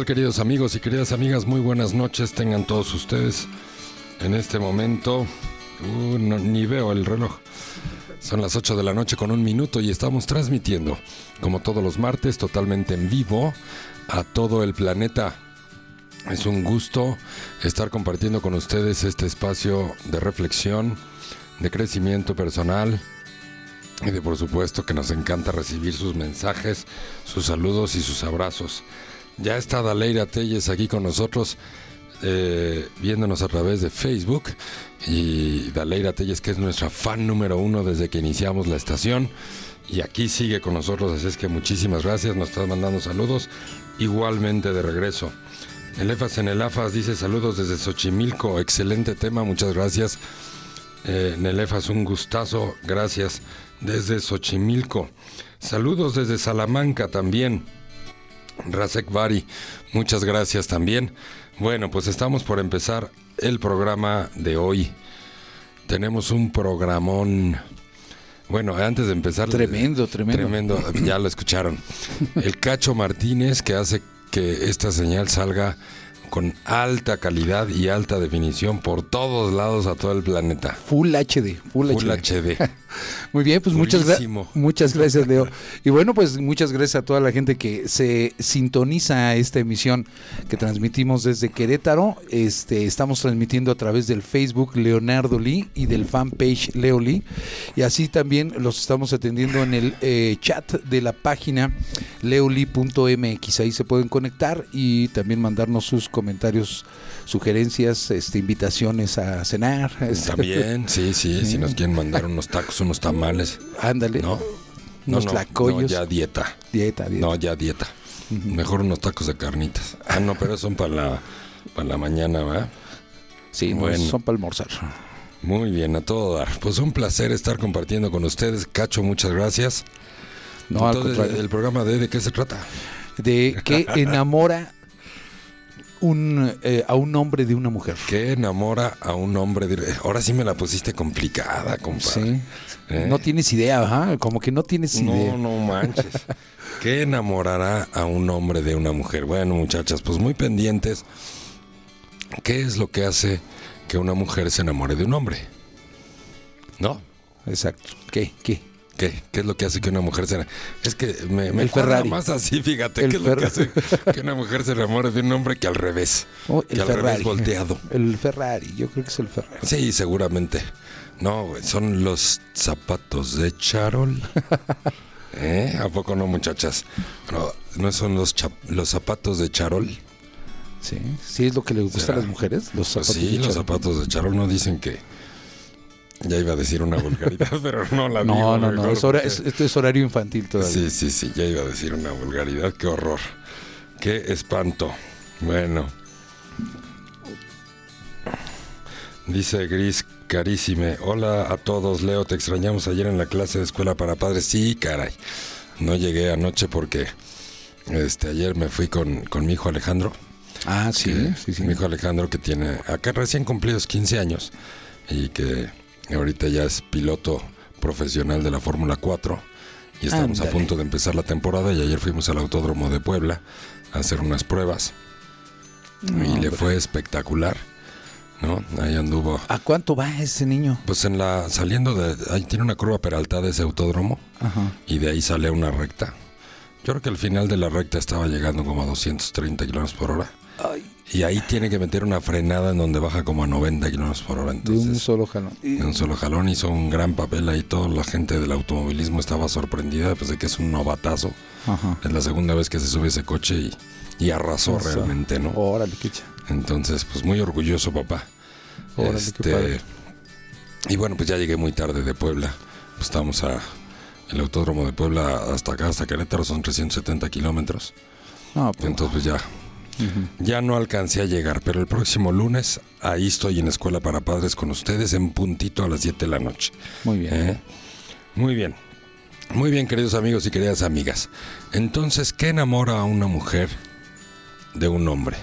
¿Qué tal queridos amigos y queridas amigas? Muy buenas noches tengan todos ustedes en este momento. Uh, no, ni veo el reloj. Son las 8 de la noche con un minuto y estamos transmitiendo, como todos los martes, totalmente en vivo a todo el planeta. Es un gusto estar compartiendo con ustedes este espacio de reflexión, de crecimiento personal y de por supuesto que nos encanta recibir sus mensajes, sus saludos y sus abrazos. Ya está Daleira Telles aquí con nosotros, eh, viéndonos a través de Facebook. Y Daleira Telles, que es nuestra fan número uno desde que iniciamos la estación. Y aquí sigue con nosotros, así es que muchísimas gracias, nos estás mandando saludos. Igualmente de regreso. El EFAS en el AFAS dice saludos desde Xochimilco, excelente tema, muchas gracias. Eh, en el EFAS un gustazo, gracias desde Xochimilco. Saludos desde Salamanca también. Rasek Bari, muchas gracias también. Bueno, pues estamos por empezar el programa de hoy. Tenemos un programón. Bueno, antes de empezar. Tremendo, tremendo. Tremendo, ya lo escucharon. El Cacho Martínez que hace que esta señal salga con alta calidad y alta definición por todos lados a todo el planeta. Full HD, Full, Full HD. HD. Muy bien, pues muchas, gra- muchas gracias, Leo. Y bueno, pues muchas gracias a toda la gente que se sintoniza a esta emisión que transmitimos desde Querétaro. Este, estamos transmitiendo a través del Facebook Leonardo Lee y del fanpage Leo Lee. Y así también los estamos atendiendo en el eh, chat de la página leoli.mx. Ahí se pueden conectar y también mandarnos sus comentarios, sugerencias, este, invitaciones a cenar. este, También, sí, sí, si nos quieren mandar unos tacos, unos tamales. Ándale. No, no, Unos no, no, ya dieta. Dieta, dieta. No, ya dieta. Mejor unos tacos de carnitas. Ah, no, pero son para la, para la mañana, ¿verdad? Sí, no, Bueno. son para almorzar. Muy bien, a todo dar. Pues un placer estar compartiendo con ustedes. Cacho, muchas gracias. No, al Entonces, contrario. ¿el programa de, de qué se trata? De que enamora un, eh, a un hombre de una mujer. ¿Qué enamora a un hombre? De... Ahora sí me la pusiste complicada, compadre. Sí. ¿Eh? No tienes idea, ajá, como que no tienes idea. No, no manches. ¿Qué enamorará a un hombre de una mujer? Bueno, muchachas, pues muy pendientes. ¿Qué es lo que hace que una mujer se enamore de un hombre? ¿No? Exacto. ¿Qué? ¿Qué? ¿Qué? ¿Qué es lo que hace que una mujer se? Es que me, me El Ferrari. más así, fíjate. El ¿Qué es lo que hace que una mujer se enamore de un hombre que al revés? Oh, que el al revés volteado. El Ferrari, yo creo que es el Ferrari. Sí, seguramente. No, son los zapatos de Charol. ¿Eh? ¿A poco no, muchachas? No, ¿No son los, los zapatos de Charol? Sí, sí es lo que le gusta ¿Será? a las mujeres, los Pues zapatos. sí, de los charol. zapatos de Charol no dicen que... Ya iba a decir una vulgaridad, pero no la digo. No, no, no, mejor es hora- es- esto es horario infantil todavía. Sí, sí, sí, ya iba a decir una vulgaridad. Qué horror. Qué espanto. Bueno. Dice Gris Carísime. Hola a todos, Leo. Te extrañamos ayer en la clase de escuela para padres. Sí, caray. No llegué anoche porque este ayer me fui con, con mi hijo Alejandro. Ah, sí, que- sí, sí. Mi hijo Alejandro que tiene acá recién cumplidos 15 años y que ahorita ya es piloto profesional de la Fórmula 4 y estamos a punto de empezar la temporada y ayer fuimos al Autódromo de Puebla a hacer unas pruebas y le hombre. fue espectacular, ¿no? Ahí anduvo ¿A cuánto va ese niño? pues en la saliendo de ahí tiene una curva peraltada ese autódromo Ajá. y de ahí sale una recta. Yo creo que al final de la recta estaba llegando como a 230 kilómetros por hora. Ay, Y ahí tiene que meter una frenada en donde baja como a 90 kilómetros por hora. de un Entonces, solo jalón. de un solo jalón hizo un gran papel ahí. Toda la gente del automovilismo estaba sorprendida, pues de que es un novatazo. Ajá. Es la segunda vez que se sube ese coche y, y arrasó realmente, ¿no? Órale, qué cha- Entonces, pues muy orgulloso, papá. Órale, Este, qué padre. y bueno, pues ya llegué muy tarde de Puebla. Pues estamos a el autódromo de Puebla hasta acá, hasta Querétaro, son 370 kilómetros. No, pues, Entonces, pues ya Ya no alcancé a llegar, pero el próximo lunes ahí estoy en Escuela para Padres con ustedes en puntito a las 7 de la noche. Muy bien. ¿eh? Muy bien. Muy bien, queridos amigos y queridas amigas. Entonces, ¿qué enamora a una mujer de un hombre?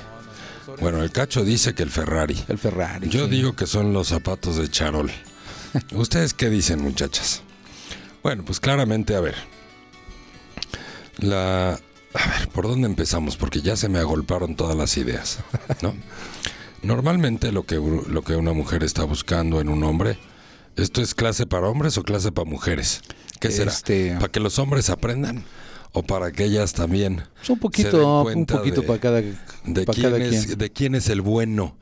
Bueno, el cacho dice que el Ferrari. El Ferrari. Yo sí. digo que son los zapatos de charol. ¿Ustedes qué dicen, muchachas? Bueno, pues claramente, a ver. La, A ver, ¿por dónde empezamos? Porque ya se me agolparon todas las ideas, ¿no? Normalmente lo que, lo que una mujer está buscando en un hombre, ¿esto es clase para hombres o clase para mujeres? ¿Qué será? Este- ¿Para que los hombres aprendan? ¿O para que ellas también Es un poquito, un poquito de- para cada, de para quién, cada es, quien. de quién es el bueno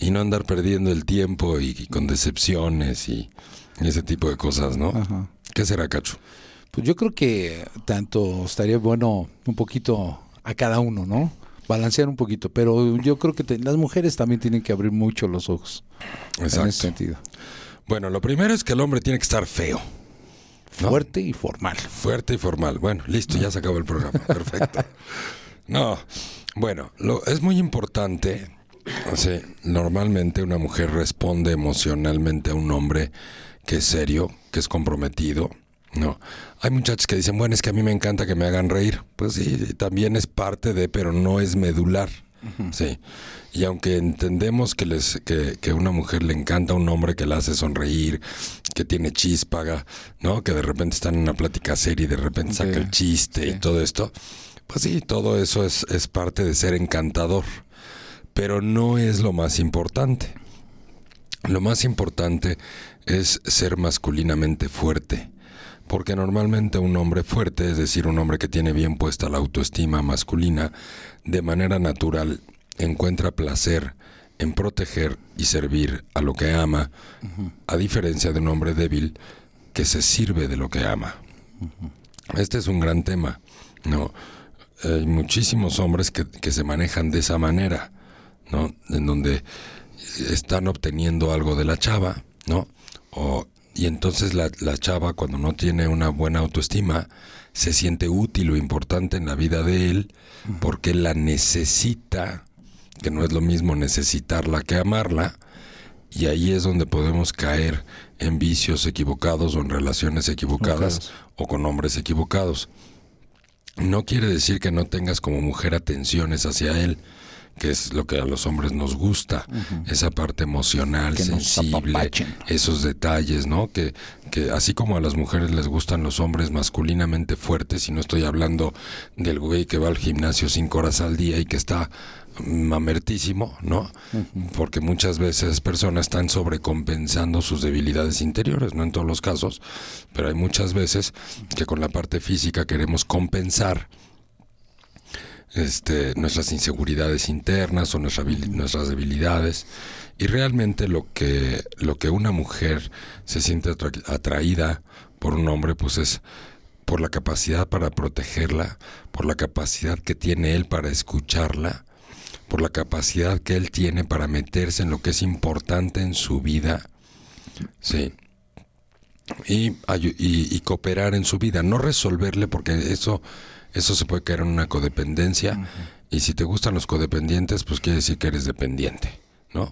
y no andar perdiendo el tiempo y, y con decepciones y, ese tipo de cosas, ¿no? Ajá. ¿Qué será, Cacho? Pues yo creo que tanto estaría bueno un poquito a cada uno, ¿no? Balancear un poquito, pero yo creo que te- las mujeres también tienen que abrir mucho los ojos en ese Exacto. sentido. Bueno, lo primero es que el hombre tiene que estar feo, ¿no? Fuerte y formal. fuerte y formal. Bueno, listo, ya se acabó el programa. Perfecto. No, bueno, lo, es muy importante. Sí, normalmente una mujer responde emocionalmente a un hombre que es serio, que es comprometido. No, hay muchachos que dicen, bueno, es que a mí me encanta que me hagan reír. Pues sí, también es parte de, pero no es medular. Sí. Y aunque entendemos que les que, que una mujer le encanta a un hombre que la hace sonreír, que tiene chispaga, ¿no? Que de repente están en una plática seria y de repente saca Sí, el chiste y todo esto. Pues sí, todo eso es, es parte de ser encantador. Pero no es lo más importante. Lo más importante es ser masculinamente fuerte. Porque normalmente un hombre fuerte, es decir, un hombre que tiene bien puesta la autoestima masculina, de manera natural encuentra placer en proteger y servir a lo que ama, a diferencia de un hombre débil que se sirve de lo que ama. Este es un gran tema, ¿no? Hay muchísimos hombres que, que se manejan de esa manera, ¿no? En donde están obteniendo algo de la chava, ¿no? O, y entonces la, la chava, cuando no tiene una buena autoestima, se siente útil o importante en la vida de él porque la necesita, que no es lo mismo necesitarla que amarla, y ahí es donde podemos caer en vicios equivocados o en relaciones equivocadas o con hombres equivocados. No quiere decir que no tengas como mujer atenciones hacia él, que es lo que a los hombres nos gusta, esa parte emocional, Que sensible, esos detalles, ¿no? Que, que así como a las mujeres les gustan los hombres masculinamente fuertes, y no estoy hablando del güey que va al gimnasio cinco horas al día y que está mamertísimo, ¿no? Porque muchas veces personas están sobrecompensando sus debilidades interiores, no en todos los casos, pero hay muchas veces que con la parte física queremos compensar este, nuestras inseguridades internas o nuestra nuestras debilidades. Y realmente lo que, lo que una mujer se siente atra- atraída por un hombre, pues es por la capacidad para protegerla, por la capacidad que tiene él para escucharla, por la capacidad que él tiene para meterse en lo que es importante en su vida. Sí. Y, y, y cooperar en su vida, no resolverle porque eso, eso se puede caer en una codependencia y si te gustan los codependientes, pues quiere decir que eres dependiente, ¿no?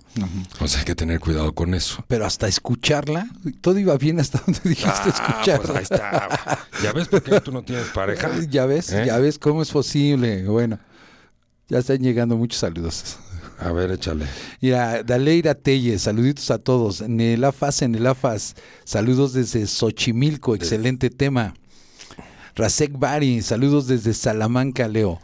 O sea, hay que tener cuidado con eso. Pero hasta escucharla, todo iba bien hasta donde dijiste Ah, escucharla. pues ahí está. ¿Ya ves por qué tú no tienes pareja? Ya ves, ¿Eh? ya ves cómo es posible. Bueno, ya están llegando muchos saludos. A ver, échale. Mira, Daleira Telles, saluditos a todos. Nelafas en Nelafas, saludos desde Xochimilco, excelente tema. Rasek Bari, saludos desde Salamanca, Leo.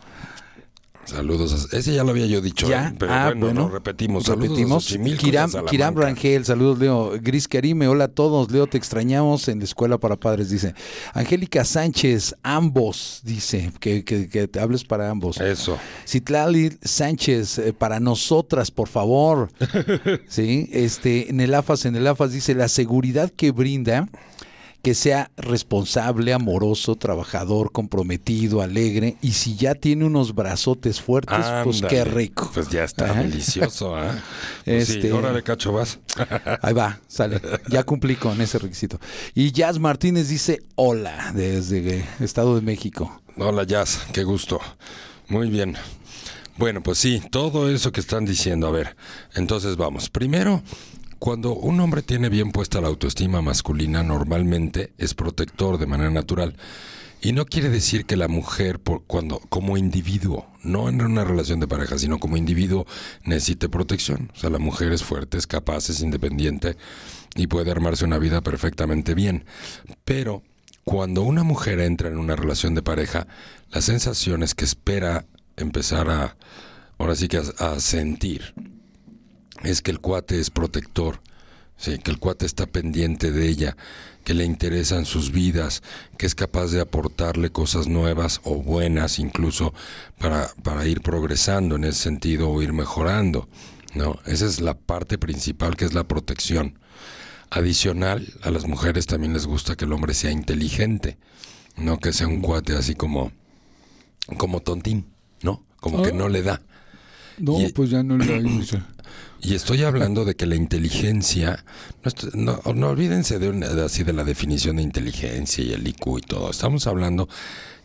Saludos. a- Ese ya lo había yo dicho, Ya, ¿eh? pero ah, bueno, bueno, lo repetimos. Repetimos. Kiram. Kiram Rangel, saludos Leo. Gris Karime, hola a todos. Leo, te extrañamos en la escuela para padres, dice. Angélica Sánchez, ambos, dice, que, que, que te hables para ambos. Eso. Citlali Sánchez, eh, para nosotras, por favor. sí, este, en el AFAS, en el AFAS dice la seguridad que brinda que sea responsable, amoroso, trabajador, comprometido, alegre, y si ya tiene unos brazotes fuertes, pues qué rico. Pues ya está delicioso, ¿ah? Pues sí, Este- órale, cacho, vas. Ahí va, sale. Ya cumplí con ese requisito. Y Jazz Martínez dice hola desde Estado de México. Hola, Jazz, qué gusto. Muy bien. Bueno, pues sí, todo eso que están diciendo. A ver, entonces vamos. Primero, cuando un hombre tiene bien puesta la autoestima masculina, normalmente es protector de manera natural. Y no quiere decir que la mujer, por, cuando, como individuo, no en una relación de pareja, sino como individuo, necesite protección. O sea, la mujer es fuerte, es capaz, es independiente y puede armarse una vida perfectamente bien. Pero cuando una mujer entra en una relación de pareja, la sensación es que espera empezar a, ahora sí que a, a sentir, es que el cuate es protector, sí, que el cuate está pendiente de ella, que le interesan sus vidas, que es capaz de aportarle cosas nuevas o buenas incluso para, para ir progresando en ese sentido o ir mejorando. ¿no? Esa es la parte principal que es la protección. Adicional, a las mujeres también les gusta que el hombre sea inteligente, no que sea un cuate así como, como tontín, ¿no? Como que Ah. no le da. No, Y- pues ya no la hice. Y estoy hablando de que la inteligencia, no, no, no olvídense de, una- de así de la definición de inteligencia y el IQ y todo. Estamos hablando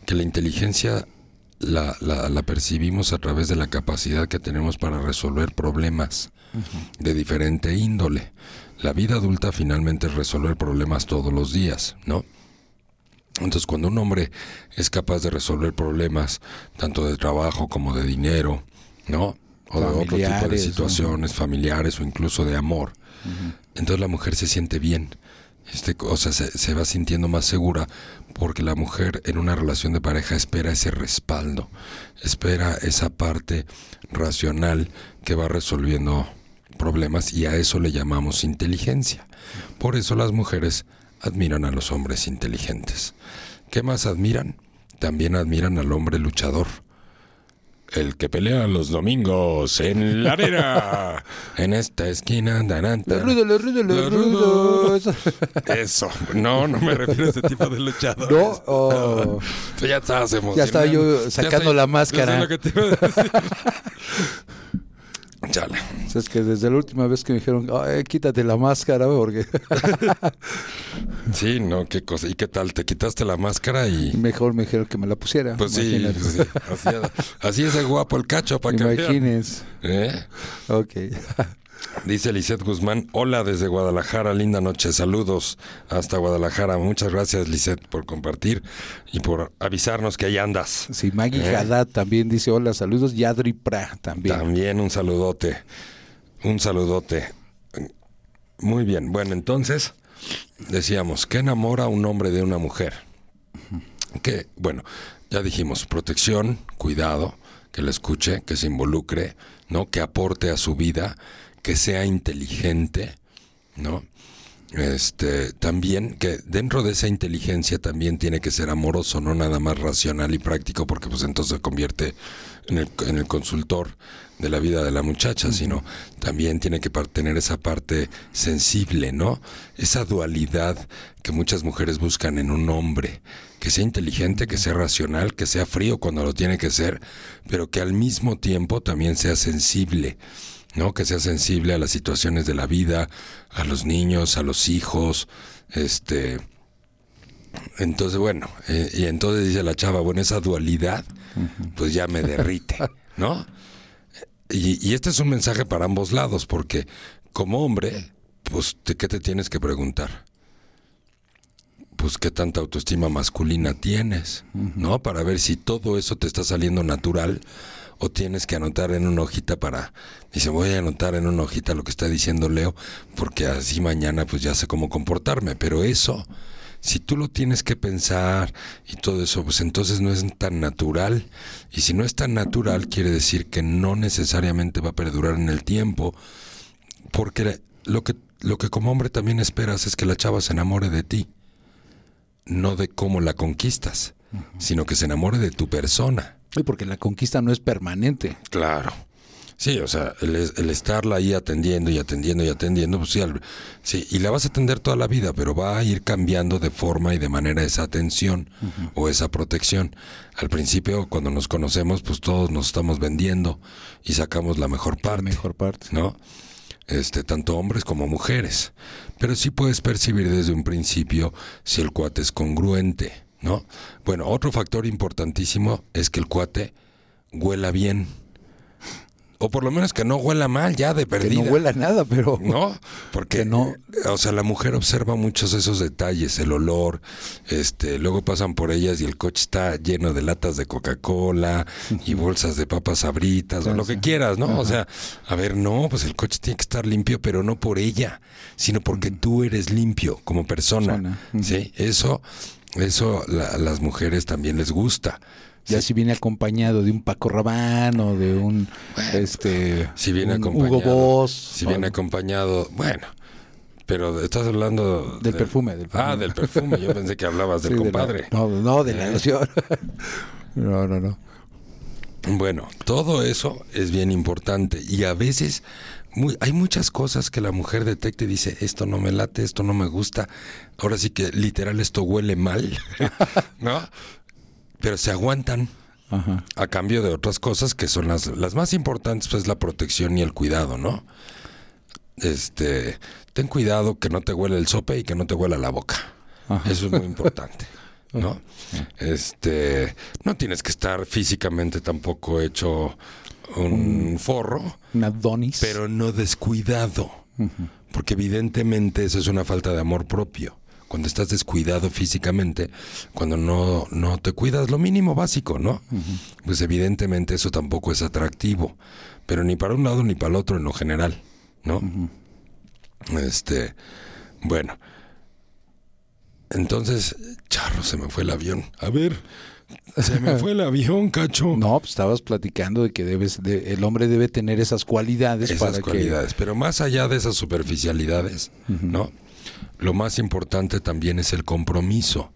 que la inteligencia la, la- la percibimos a través de la capacidad que tenemos para resolver problemas de diferente índole. La vida adulta finalmente es resolver problemas todos los días, ¿no? Entonces, cuando un hombre es capaz de resolver problemas, tanto de trabajo como de dinero, ¿no? O de otro tipo de situaciones familiares o incluso de amor, entonces la mujer se siente bien. Este, o sea, se, se va sintiendo más segura porque la mujer en una relación de pareja espera ese respaldo, espera esa parte racional que va resolviendo problemas y a eso le llamamos inteligencia. Por eso las mujeres admiran a los hombres inteligentes. ¿Qué más admiran? También admiran al hombre luchador. El que pelea los domingos en la arena. en esta esquina. tarán, Le tarán. rudo, le rudo, le Los rudo. rudos. Eso. No, no me refiero a ese tipo de luchadores. No, oh. Ya estabas emocionado. Ya estaba yo sacando la máscara. Es lo que te iba a decir. Chale. Es que desde la última vez que me dijeron, "Ay, quítate la máscara, porque Sí, no, qué cosa. ¿Y qué tal? Te quitaste la máscara y... mejor me dijeron que me la pusiera. Pues sí. Así, así es el guapo el cacho para que. Imagines. ¿Eh? Ok. Dice Lisette Guzmán, hola desde Guadalajara, linda noche, saludos hasta Guadalajara. Muchas gracias Lisette por compartir y por avisarnos que ahí andas. Sí, Maggie ¿Eh? Haddad también dice hola, saludos. Y Adri Pra también. También un saludote, un saludote. Muy bien, bueno, entonces decíamos, ¿qué enamora a un hombre de una mujer? Que, bueno, ya dijimos, protección, cuidado, que la escuche, que se involucre, ¿no? Que aporte a su vida, que sea inteligente, ¿no? Este, también que dentro de esa inteligencia también tiene que ser amoroso, no nada más racional y práctico, porque pues entonces se convierte en el, en el consultor de la vida de la muchacha, sino también tiene que tener esa parte sensible, ¿no? Esa dualidad que muchas mujeres buscan en un hombre, que sea inteligente, que sea racional, que sea frío cuando lo tiene que ser, pero que al mismo tiempo también sea sensible. ¿No? Que sea sensible a las situaciones de la vida, a los niños, a los hijos, este... Entonces, bueno, eh, y entonces dice la chava, bueno, esa dualidad, pues ya me derrite, ¿no? Y, y este es un mensaje para ambos lados, porque como hombre, pues, ¿de qué te tienes que preguntar? Pues, ¿qué tanta autoestima masculina tienes? ¿No? Para ver si todo eso te está saliendo natural o tienes que anotar en una hojita para... Dice, voy a anotar en una hojita lo que está diciendo Leo, porque así mañana pues ya sé cómo comportarme. Pero eso, si tú lo tienes que pensar y todo eso, pues entonces no es tan natural. Y si no es tan natural, quiere decir que no necesariamente va a perdurar en el tiempo, porque lo que, lo que como hombre también esperas es que la chava se enamore de ti, no de cómo la conquistas, sino que se enamore de tu persona. Sí, porque la conquista no es permanente. Claro. Sí, o sea, el, el estarla ahí atendiendo y atendiendo y atendiendo, pues sí, al- sí, y la vas a atender toda la vida, pero va a ir cambiando de forma y de manera esa atención o esa protección. Al principio, cuando nos conocemos, pues todos nos estamos vendiendo y sacamos la mejor La parte. mejor parte. ¿no? Este, tanto hombres como mujeres. Pero sí puedes percibir desde un principio si el cuate es congruente, ¿no? Bueno, otro factor importantísimo es que el cuate huela bien. O por lo menos que no huela mal ya de Que perdida. no huela a nada, pero ¿No? Porque Que no. o sea, la mujer observa muchos de esos detalles, el olor, este, luego pasan por ellas y el coche está lleno de latas de Coca-Cola y bolsas de papas sabritas o lo que quieras, ¿no? O sea, a ver, no, pues el coche tiene que estar limpio, pero no por ella, sino porque tú eres limpio como persona. Persona. Sí, eso Eso la- a las mujeres también les gusta. Ya si viene acompañado de un Paco Rabanne o de un este Si viene un acompañado. Hugo Boss. Si viene acompañado, bueno. Pero estás hablando Del perfume, del Ah, perfume. del perfume. Yo pensé que hablabas del Sí, de la- compadre. no, no, de la ¿Eh? loción. no, no, no. Bueno, todo eso es bien importante y a veces muy- hay muchas cosas que la mujer detecta y dice, esto no me late, esto no me gusta, ahora sí que literal esto huele mal, ¿no? Pero se aguantan Ajá. a cambio de otras cosas que son las, las más importantes, pues la protección y el cuidado, ¿no? Este, ten cuidado que no te huele el sope y que no te huela la boca. Ajá. Eso es muy importante, ¿no? Este, no tienes que estar físicamente tampoco hecho un forro, Un Adonis. pero no descuidado, porque evidentemente eso es una falta de amor propio. Cuando estás descuidado físicamente, cuando no, no te cuidas lo mínimo básico, ¿no? Pues evidentemente eso tampoco es atractivo, pero ni para un lado ni para el otro en lo general, ¿no? Este, bueno. Entonces, charro, se me fue el avión. A ver, se me fue el avión, cacho. No, pues estabas platicando de que debes, de- el hombre debe tener esas cualidades esas para cualidades. Pero más allá de esas superficialidades, ¿no? Lo más importante también es el compromiso.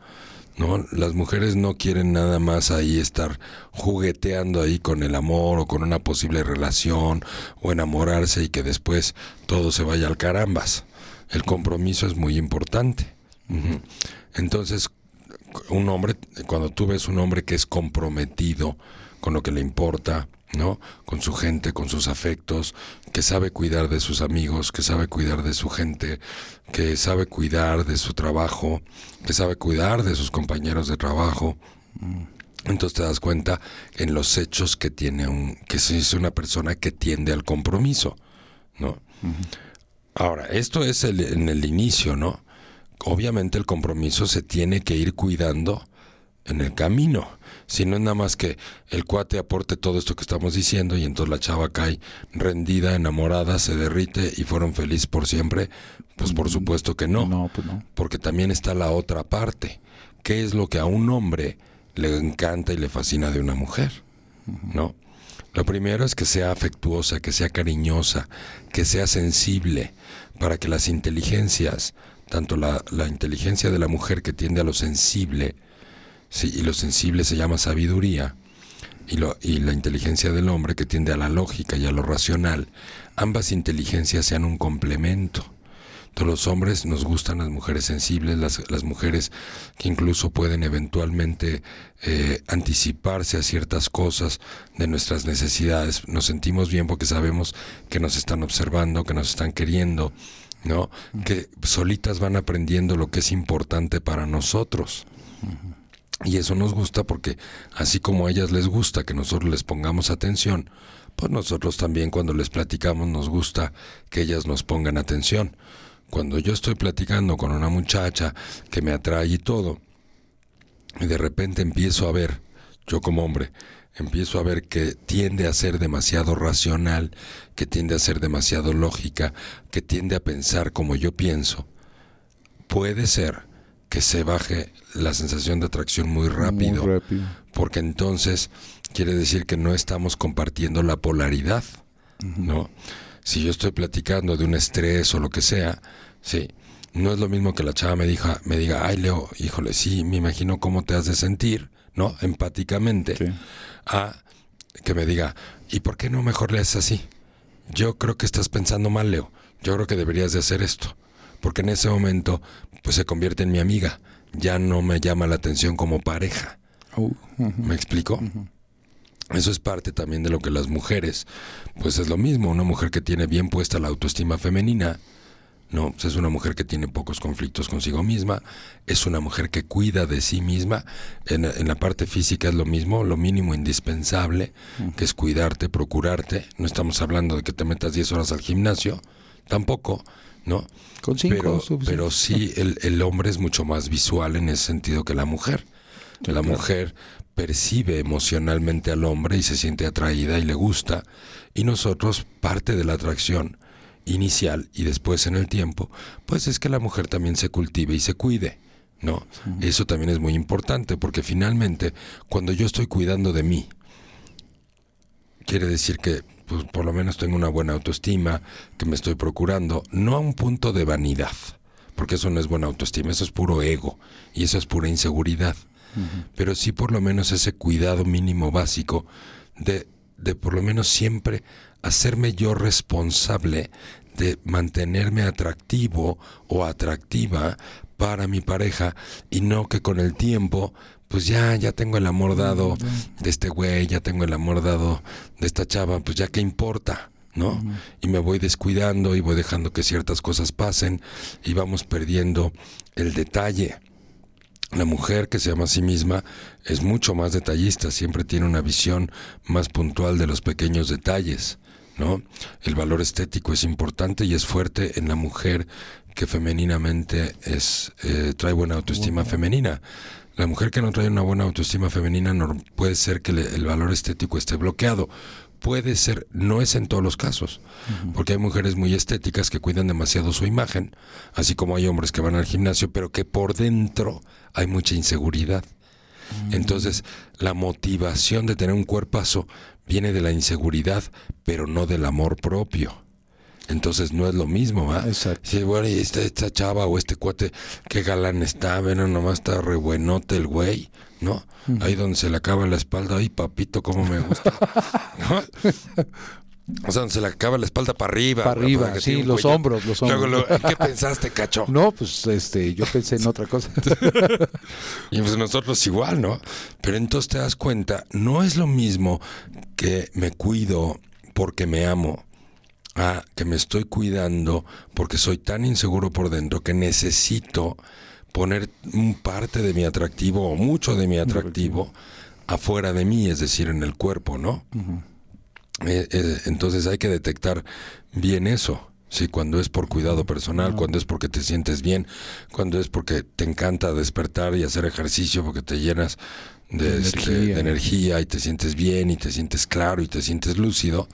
¿No? Las mujeres no quieren nada más ahí estar jugueteando ahí con el amor o con una posible relación o enamorarse y que después todo se vaya al carambas. El compromiso es muy importante. Ujú. Entonces, un hombre, cuando tú ves un hombre que es comprometido con lo que le importa, ¿no? Con su gente, con sus afectos, que sabe cuidar de sus amigos, que sabe cuidar de su gente, que sabe cuidar de su trabajo, que sabe cuidar de sus compañeros de trabajo. Entonces te das cuenta en los hechos que tiene un, que es una persona que tiende al compromiso, ¿no? Ahora, esto es el- en el inicio, ¿no? Obviamente el compromiso se tiene que ir cuidando en el camino. Si no es nada más que el cuate aporte todo esto que estamos diciendo y entonces la chava cae rendida, enamorada, se derrite y fueron felices por siempre, pues por supuesto que no. No, pues no. Porque también está la otra parte. ¿Qué es lo que a un hombre le encanta y le fascina de una mujer? ¿No? Lo primero es que sea afectuosa, que sea cariñosa, que sea sensible, para que las inteligencias, tanto la, inteligencia de la mujer que tiende a lo sensible, y lo sensible se llama sabiduría, y, la inteligencia del hombre que tiende a la lógica y a lo racional, ambas inteligencias sean un complemento. Todos los hombres nos gustan las mujeres sensibles, las, las mujeres que incluso pueden eventualmente eh, anticiparse a ciertas cosas de nuestras necesidades. Nos sentimos bien porque sabemos que nos están observando, que nos están queriendo, ¿no? Que solitas van aprendiendo lo que es importante para nosotros. Y eso nos gusta porque así como a ellas les gusta que nosotros les pongamos atención, pues nosotros también cuando les platicamos nos gusta que ellas nos pongan atención. Cuando yo estoy platicando con una muchacha que me atrae y todo, y de repente empiezo a ver, yo como hombre, empiezo a ver que tiende a ser demasiado racional, que tiende a ser demasiado lógica, que tiende a pensar como yo pienso, puede ser que se baje la sensación de atracción muy rápido, Muy rápido. porque entonces quiere decir que no estamos compartiendo la polaridad, ¿no? Si yo estoy platicando de un estrés o lo que sea, sí, no es lo mismo que la chava me diga, me diga, ay Leo, híjole, sí, me imagino cómo te has de sentir, ¿no? Empáticamente, Sí. a que me diga, ¿y por qué no mejor le haces así? Yo creo que estás pensando mal, Leo. Yo creo que deberías de hacer esto. Porque en ese momento, pues se convierte en mi amiga. Ya no me llama la atención como pareja. Uh, ujú. ¿Me explico? Eso es parte también de lo que las mujeres, pues es lo mismo, una mujer que tiene bien puesta la autoestima femenina, no, Pues es una mujer que tiene pocos conflictos consigo misma, es una mujer que cuida de sí misma, en, en la parte física es lo mismo, lo mínimo indispensable, que es cuidarte, procurarte, no estamos hablando de que te metas 10 horas al gimnasio, tampoco, ¿no? Con cinco pero, pero sí, el, el hombre es mucho más visual en ese sentido que la mujer. la mujer percibe emocionalmente al hombre y se siente atraída y le gusta. Y nosotros, parte de la atracción inicial y después en el tiempo, pues es que la mujer también se cultive y se cuide, ¿no? Eso también es muy importante porque finalmente cuando yo estoy cuidando de mí, quiere decir que pues, por lo menos tengo una buena autoestima, que me estoy procurando, no a un punto de vanidad, porque eso no es buena autoestima, eso es puro ego y eso es pura inseguridad, pero sí por lo menos ese cuidado mínimo básico de, de por lo menos siempre hacerme yo responsable de mantenerme atractivo o atractiva para mi pareja y no que con el tiempo pues ya, ya tengo el amor dado de este güey, ya tengo el amor dado de esta chava, pues ya qué importa, ¿no? Y me voy descuidando y voy dejando que ciertas cosas pasen y vamos perdiendo el detalle. La mujer que se llama a sí misma es mucho más detallista, siempre tiene una visión más puntual de los pequeños detalles, ¿no? El valor estético es importante y es fuerte en la mujer que femeninamente es eh, trae buena autoestima femenina. La mujer que no trae una buena autoestima femenina no puede ser que el valor estético esté bloqueado. Puede ser, no es en todos los casos, porque hay mujeres muy estéticas que cuidan demasiado su imagen, así como hay hombres que van al gimnasio, pero que por dentro hay mucha inseguridad. Entonces, la motivación de tener un cuerpazo viene de la inseguridad, pero no del amor propio. Entonces no es lo mismo, ¿va? Exacto. Sí, bueno, y esta, esta chava o este cuate, qué galán está, ven, nomás está re buenote el güey, ¿no? Ahí donde se le acaba la espalda, ay papito, cómo me gusta. ¿No? O sea, donde se le acaba la espalda para arriba. Para arriba, sí, los cuello. hombros, los hombros. Luego, luego, ¿qué pensaste, cacho? No, pues este, yo pensé en otra cosa. Y pues nosotros igual, ¿no? Pero entonces te das cuenta, no es lo mismo que me cuido porque me amo, a que me estoy cuidando porque soy tan inseguro por dentro que necesito poner un parte de mi atractivo o mucho de mi atractivo afuera de mí, es decir, en el cuerpo, ¿no? Eh, eh, entonces hay que detectar bien eso. Sí, cuando es por cuidado personal, cuando es porque te sientes bien, cuando es porque te encanta despertar y hacer ejercicio porque te llenas de, De este, energía. de energía y te sientes bien y te sientes claro y te sientes lúcido,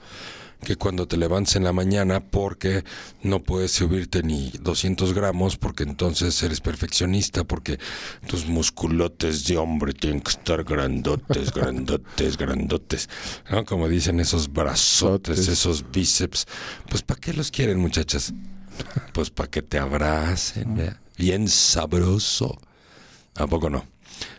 que cuando te levantes en la mañana porque no puedes subirte ni 200 gramos porque entonces eres perfeccionista, porque tus musculotes de hombre tienen que estar grandotes, grandotes, grandotes, ¿no? Como dicen esos brazotes, esos bíceps, pues ¿para qué los quieren muchachas? Pues para que te abracen, ¿verdad? bien sabroso. ¿A poco no?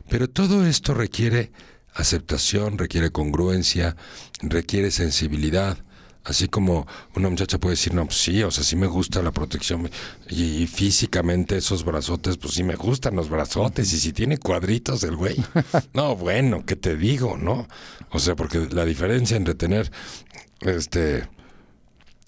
Pero todo esto requiere aceptación, requiere congruencia, requiere sensibilidad. Así como una muchacha puede decir, no, pues sí, o sea, sí me gusta la protección. Y, y físicamente esos brazotes, pues sí me gustan los brazotes. Y si tiene cuadritos el güey. No, bueno, ¿qué te digo, no? O sea, porque la diferencia entre tener este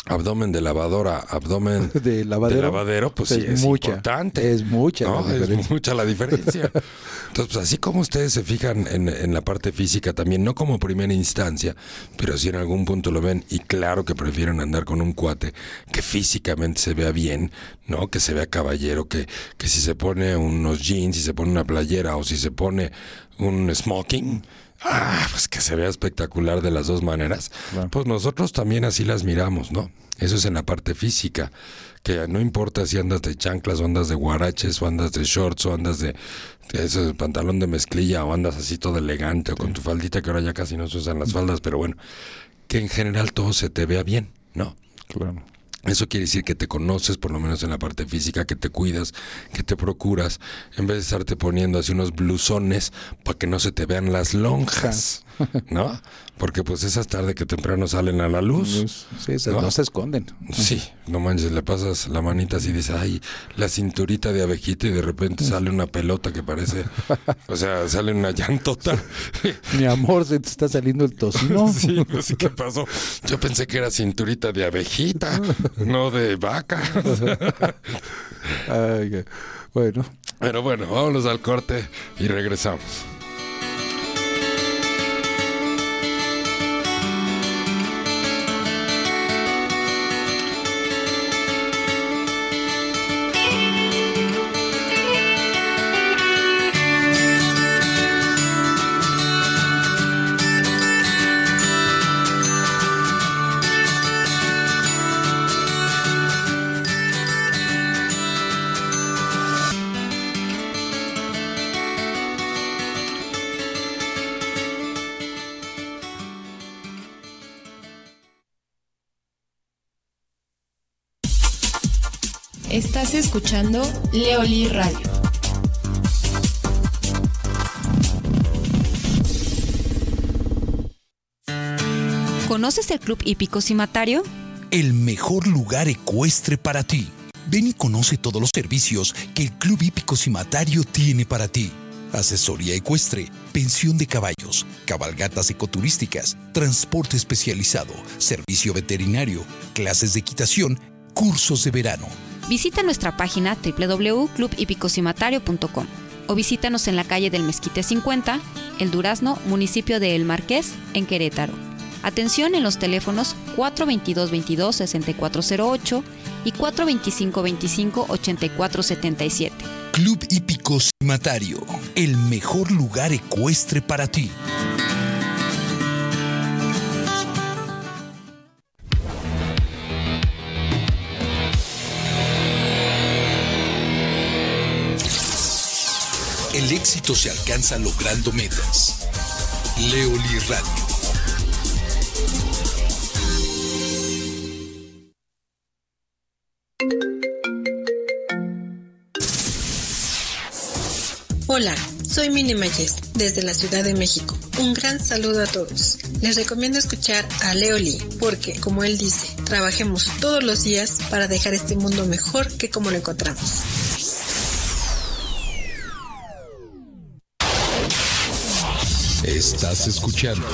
abdomen de lavadora, abdomen De lavadero, de lavadero, pues es sí, es mucha, importante. es mucha ¿no? la Es diferencia. mucha la diferencia. Entonces, pues así como ustedes se fijan en, en la parte física también, no como primera instancia, pero si en algún punto lo ven y claro que prefieren andar con un cuate que físicamente se vea bien, ¿no? Que se vea caballero, que, que si se pone unos jeans, si se pone una playera o si se pone un smoking, ah, pues que se vea espectacular de las dos maneras. Claro. Pues nosotros también así las miramos, ¿no? Eso es en la parte física, que no importa si andas de chanclas o andas de guaraches o andas de shorts o andas de, de ese pantalón de mezclilla o andas así todo elegante o con tu faldita que ahora ya casi no se usan las faldas, pero bueno, que en general todo se te vea bien, ¿no? Claro. Eso quiere decir que te conoces, por lo menos en la parte física, que te cuidas, que te procuras, en vez de estarte poniendo así unos blusones para que no se te vean las lonjas, ¿no? Porque pues esas tarde que temprano salen a la luz. Sí, ¿no? no se esconden. Sí, no manches, le pasas la manita así y dices, ay, la cinturita de abejita y de repente sale una pelota que parece, o sea, sale una llantota. Mi amor, se te está saliendo el tocino. Sí, pues sí, ¿qué pasó? Yo pensé que era cinturita de abejita, no de vaca. Ay, bueno, Pero bueno, vámonos al corte y regresamos. Estás escuchando Leoli Radio. ¿Conoces el Club Hípico Cimatario? El mejor lugar ecuestre para ti. Ven y conoce todos los servicios que el Club Hípico Cimatario tiene para ti. Asesoría ecuestre, pensión de caballos, cabalgatas ecoturísticas, transporte especializado, servicio veterinario, clases de equitación, cursos de verano. Visita nuestra página www.clubhipicocimatario.com o visítanos en la calle del Mezquite 50, El Durazno, municipio de El Marqués, en Querétaro. Atención en los teléfonos 422-22-6408 y 425-25-8477. Club Hípico Cimatario, el mejor lugar ecuestre para ti. El éxito se alcanza logrando metas. Leoli Radio. Hola, soy Mini Mayes, desde la Ciudad de México. Un gran saludo a todos. Les recomiendo escuchar a Leoli, porque, como él dice, trabajemos todos los días para dejar este mundo mejor que como lo encontramos. Estás escuchando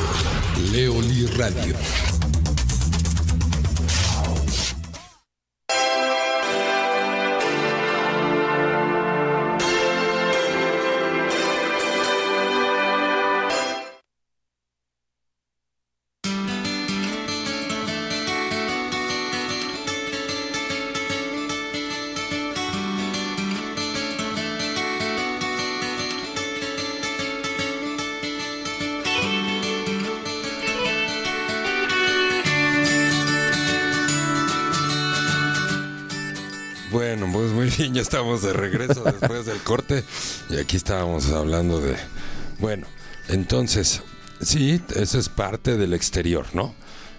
Leoli Radio. ya estamos de regreso después del corte y aquí estábamos hablando de... Bueno, entonces, sí, eso es parte del exterior, ¿no?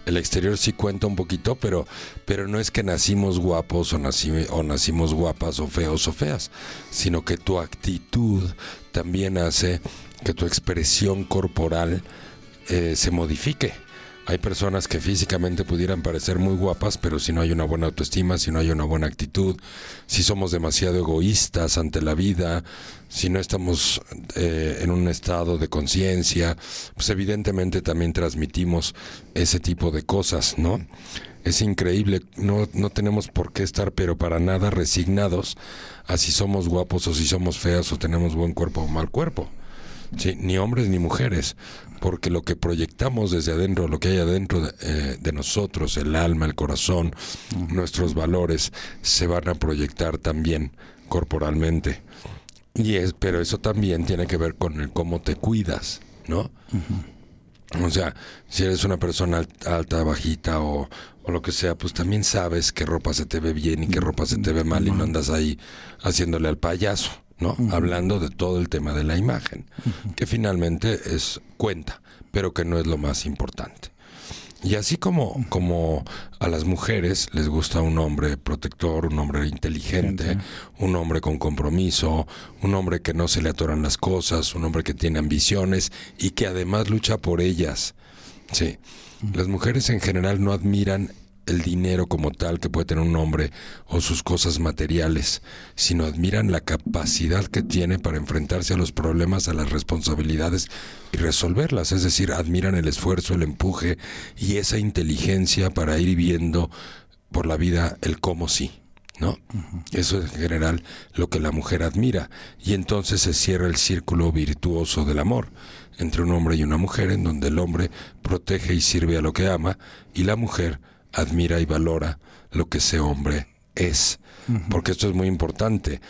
El exterior sí cuenta un poquito, pero, pero no es que nacimos guapos o nacimos guapas o feos o feas, sino que tu actitud también hace que tu expresión corporal eh, se modifique. Hay personas que físicamente pudieran parecer muy guapas, pero si no hay una buena autoestima, si no hay una buena actitud, si somos demasiado egoístas ante la vida, si no estamos eh, en un estado de conciencia, pues evidentemente también transmitimos ese tipo de cosas, ¿no? Es increíble, no, no tenemos por qué estar, pero para nada resignados a si somos guapos o si somos feas o tenemos buen cuerpo o mal cuerpo. Sí, ni hombres ni mujeres, porque lo que proyectamos desde adentro, lo que hay adentro de, eh, de nosotros, el alma, el corazón, nuestros valores, se van a proyectar también corporalmente. Y es, pero eso también tiene que ver con el cómo te cuidas, ¿no? O sea, si eres una persona alt- alta, bajita o, o lo que sea, pues también sabes qué ropa se te ve bien y qué ropa se te ve mal y no andas ahí haciéndole al payaso, ¿no? Hablando de todo el tema de la imagen, que finalmente es cuenta, pero que no es lo más importante. Y así como, como a las mujeres les gusta un hombre protector, un hombre inteligente, un hombre con compromiso, un hombre que no se le atoran las cosas, un hombre que tiene ambiciones y que además lucha por ellas. Sí. Las mujeres en general no admiran el dinero como tal que puede tener un hombre o sus cosas materiales, sino admiran la capacidad que tiene para enfrentarse a los problemas, a las responsabilidades y resolverlas. Es decir, admiran el esfuerzo, el empuje y esa inteligencia para ir viendo por la vida el cómo sí. ¿No? Eso es en general lo que la mujer admira. Y entonces se cierra el círculo virtuoso del amor entre un hombre y una mujer, en donde el hombre protege y sirve a lo que ama, y la mujer admira y valora lo que ese hombre es. Porque esto es muy importante.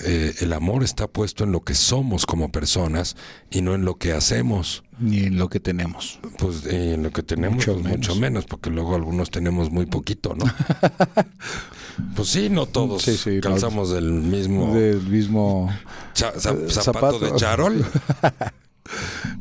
Eh, el amor está puesto en lo que somos como personas y no en lo que hacemos. Ni en lo que tenemos. Pues eh, en lo que tenemos, Mucho pues, mucho menos. menos, porque luego algunos tenemos muy poquito, ¿no? pues sí, no todos Sí, sí, calzamos del mismo Del mismo. cha- za- eh, zapato, zapato. de charol.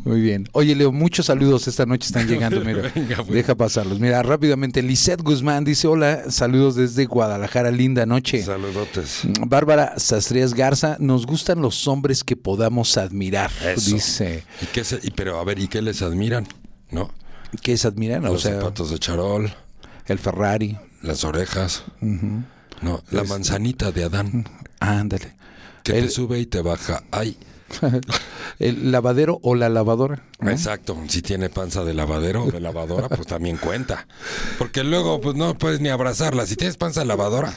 Muy bien. Oye, Leo, muchos saludos esta noche están llegando. Mira, Venga, pues. deja pasarlos. Mira, rápidamente, Lisette Guzmán dice: Hola, saludos desde Guadalajara, linda noche. Saludotes. Bárbara Sastrías Garza, nos gustan los hombres que podamos admirar. Eso. Dice, ¿Y qué se- y pero a ver, ¿y qué les admiran? ¿No? ¿qué es admirar? O Los sea, zapatos de charol, el Ferrari. las orejas. No, la manzanita de Adán, Ándale. que te sube y te baja. Ay, el lavadero o la lavadora. ¿no? exacto. Si tiene panza de lavadero o de lavadora, pues también cuenta. Porque luego, pues no puedes ni abrazarla. Si tienes panza de lavadora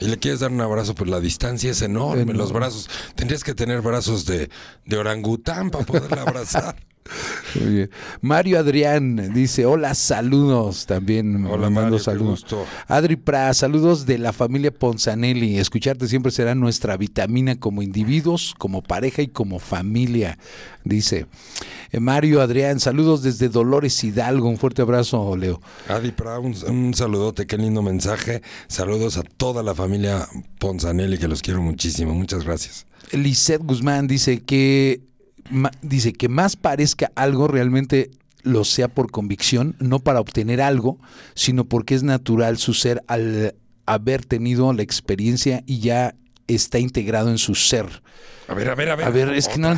y le quieres dar un abrazo, pues la distancia es enorme. Enorme. Los brazos, tendrías que tener brazos de, de orangután para poderla abrazar. Muy bien. Mario Adrián dice, hola, saludos también. Hola, Mario, qué saludos. gusto. Adri Pra, saludos de la familia Ponzanelli. Escucharte siempre será nuestra vitamina como individuos, como pareja y como familia, dice. Eh, Mario Adrián, saludos desde Dolores Hidalgo. Un fuerte abrazo, Leo. Adi Pra, un, un saludote, qué lindo mensaje. Saludos a toda la familia Ponzanelli, que los quiero muchísimo. Muchas gracias. Lisette Guzmán dice que dice que más parezca algo realmente lo sea por convicción, no para obtener algo, sino porque es natural su ser al haber tenido la experiencia y ya está integrado en su ser. A ver, a ver, a ver. A ver, es que no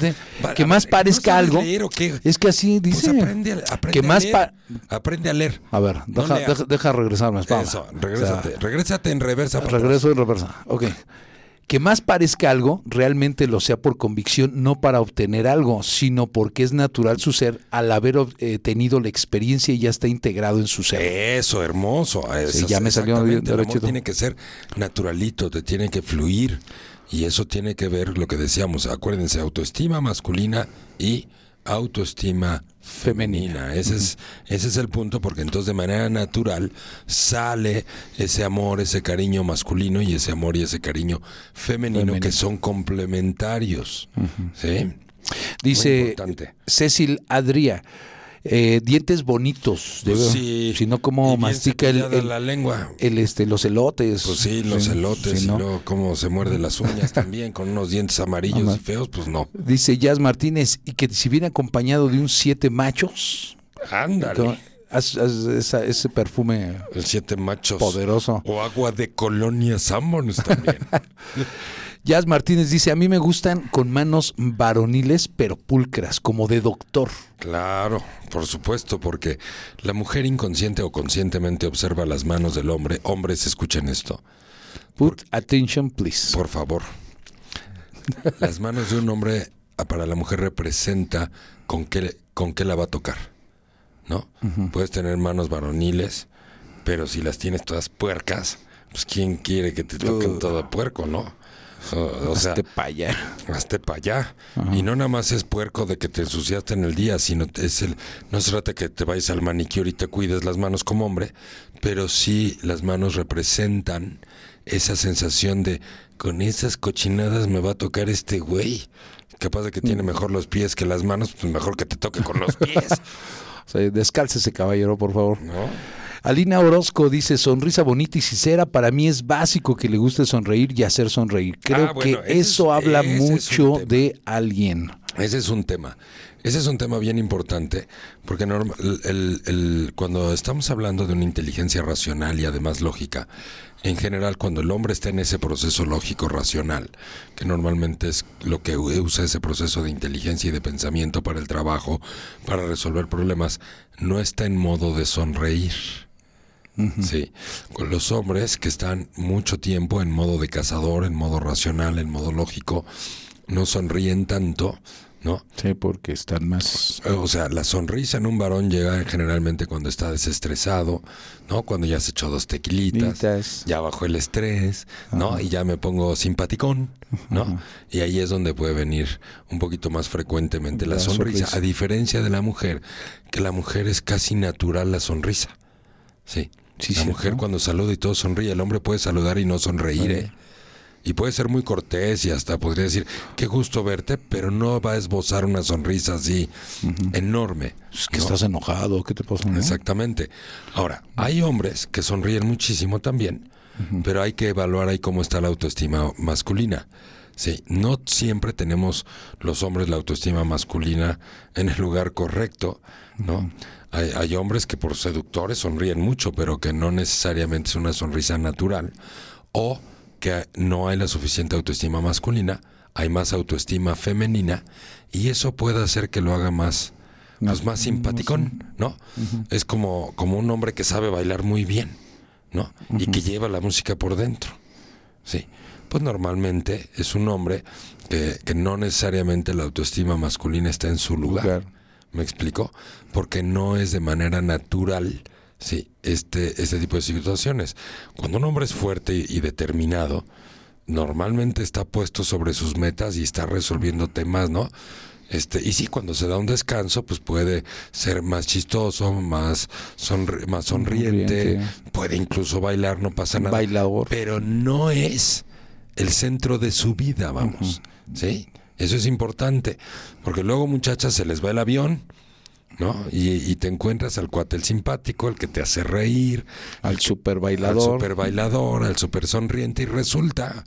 que a más ver, parezca ¿no algo. leer o qué? Es que así Pues dice. aprende, a- aprende que a más leer. Aprende a leer. A ver, No deja, lea. deja, deja regresarme. Eso, O sea, regrésate. regrésate en reversa. Regreso en reversa. Ok. Que más parezca algo, realmente lo sea por convicción, no para obtener algo, sino porque es natural su ser al haber eh, tenido la experiencia y ya está integrado en su ser. Eso, hermoso. Eso, ya me salió. El amor tiene que ser naturalito, te tiene que fluir. Y eso tiene que ver lo que decíamos. Acuérdense, autoestima masculina y autoestima femenina. Ese, es, ese es el punto, porque entonces de manera natural sale ese amor, ese cariño masculino y ese amor y ese cariño femenino, Femenino. que son complementarios. ¿Sí? Dice. Cecil Adria, eh, dientes bonitos, Pues sí. si no Y como mastica el, cepillada el- la lengua. el, este, los elotes. Pues sí, los elotes y no. luego cómo se muerde las uñas también con unos dientes amarillos Ajá. y feos, pues no. Dice Jazz Martínez, y que si viene acompañado de un siete machos, Ándale. Haz- haz esa- ese perfume El siete machos. poderoso. O agua de colonia Sanborns también. Jazz Martínez dice, a mí me gustan con manos varoniles pero pulcras, como de doctor. claro, por supuesto, porque la mujer inconsciente o conscientemente observa las manos del hombre. Hombres, escuchen esto, Put attention, please. por favor. Las manos de un hombre ah, para la mujer representa con qué, con qué la va a tocar. ¿No? Puedes tener manos varoniles, pero si las tienes todas puercas, pues quién quiere que te toquen Uh. todo puerco, ¿no? O, o sea, Hazte pa' allá. hazte para allá. Y no nada más es puerco de que te ensuciaste en el día, sino es el, no se trata que te vayas al manicure y te cuides las manos como hombre, pero sí las manos representan esa sensación de con esas cochinadas me va a tocar este güey. Capaz de que tiene mejor los pies que las manos, pues mejor que te toque con los pies, sea, descálcese, caballero, por favor. ¿no? Alina Orozco dice, sonrisa bonita y sincera, para mí es básico que le guste sonreír y hacer sonreír. Creo Ah, bueno, que es- eso habla es mucho de alguien. Ese es un tema. Ese es un tema bien importante, porque el- cuando estamos hablando de una inteligencia racional y además lógica, en general cuando el hombre está en ese proceso lógico racional, que normalmente es lo que usa ese proceso de inteligencia y de pensamiento para el trabajo, para resolver problemas, no está en modo de sonreír. Sí, con los hombres que están mucho tiempo en modo de cazador, en modo racional, en modo lógico, no sonríen tanto, ¿no? Sí, porque están más... O sea, la sonrisa en un varón llega generalmente cuando está desestresado, ¿no? Cuando ya se echó dos tequilitas, ya bajó el estrés, ¿no? Y ya me pongo simpaticón, ¿no? Y ahí es donde puede venir un poquito más frecuentemente la, La sonrisa, sonrisa. a diferencia de la mujer, que la mujer es casi natural la sonrisa. Sí. Sí, la mujer cuando saluda y todo sonríe, el hombre puede saludar y no sonreír, ¿eh? Y puede ser muy cortés y hasta podría decir, qué gusto verte, pero no va a esbozar una sonrisa así enorme. Es que ¿no? estás enojado, ¿qué te pasa? no? Exactamente. Ahora, hay hombres que sonríen muchísimo también, pero hay que evaluar ahí cómo está la autoestima masculina. Sí, no siempre tenemos los hombres la autoestima masculina en el lugar correcto, ¿no? hay, hay hombres que por seductores sonríen mucho, pero que no necesariamente es una sonrisa natural, o que no hay la suficiente autoestima masculina, hay más autoestima femenina, y eso puede hacer que lo haga más, pues más simpaticón, ¿no? Es como, como un hombre que sabe bailar muy bien, ¿no? Y que lleva la música por dentro. Sí. Pues normalmente es un hombre que, que no necesariamente la autoestima masculina está en su lugar. Lugar. ¿Me explico? Porque no es de manera natural, sí, este, este tipo de situaciones. Cuando un hombre es fuerte y, determinado, normalmente está puesto sobre sus metas y está resolviendo temas, ¿no? Este, y sí, cuando se da un descanso, pues puede ser más chistoso, más, sonri- más sonriente, Sonriente. puede incluso bailar, no pasa nada. Bailador. Pero no es el centro de su vida, vamos. ¿Sí? Eso es importante. Porque luego, muchachas, se les va el avión, ¿no? Y, y te encuentras al cuate el simpático, el que te hace reír, Al super al bailador. super bailador, al super sonriente, y resulta.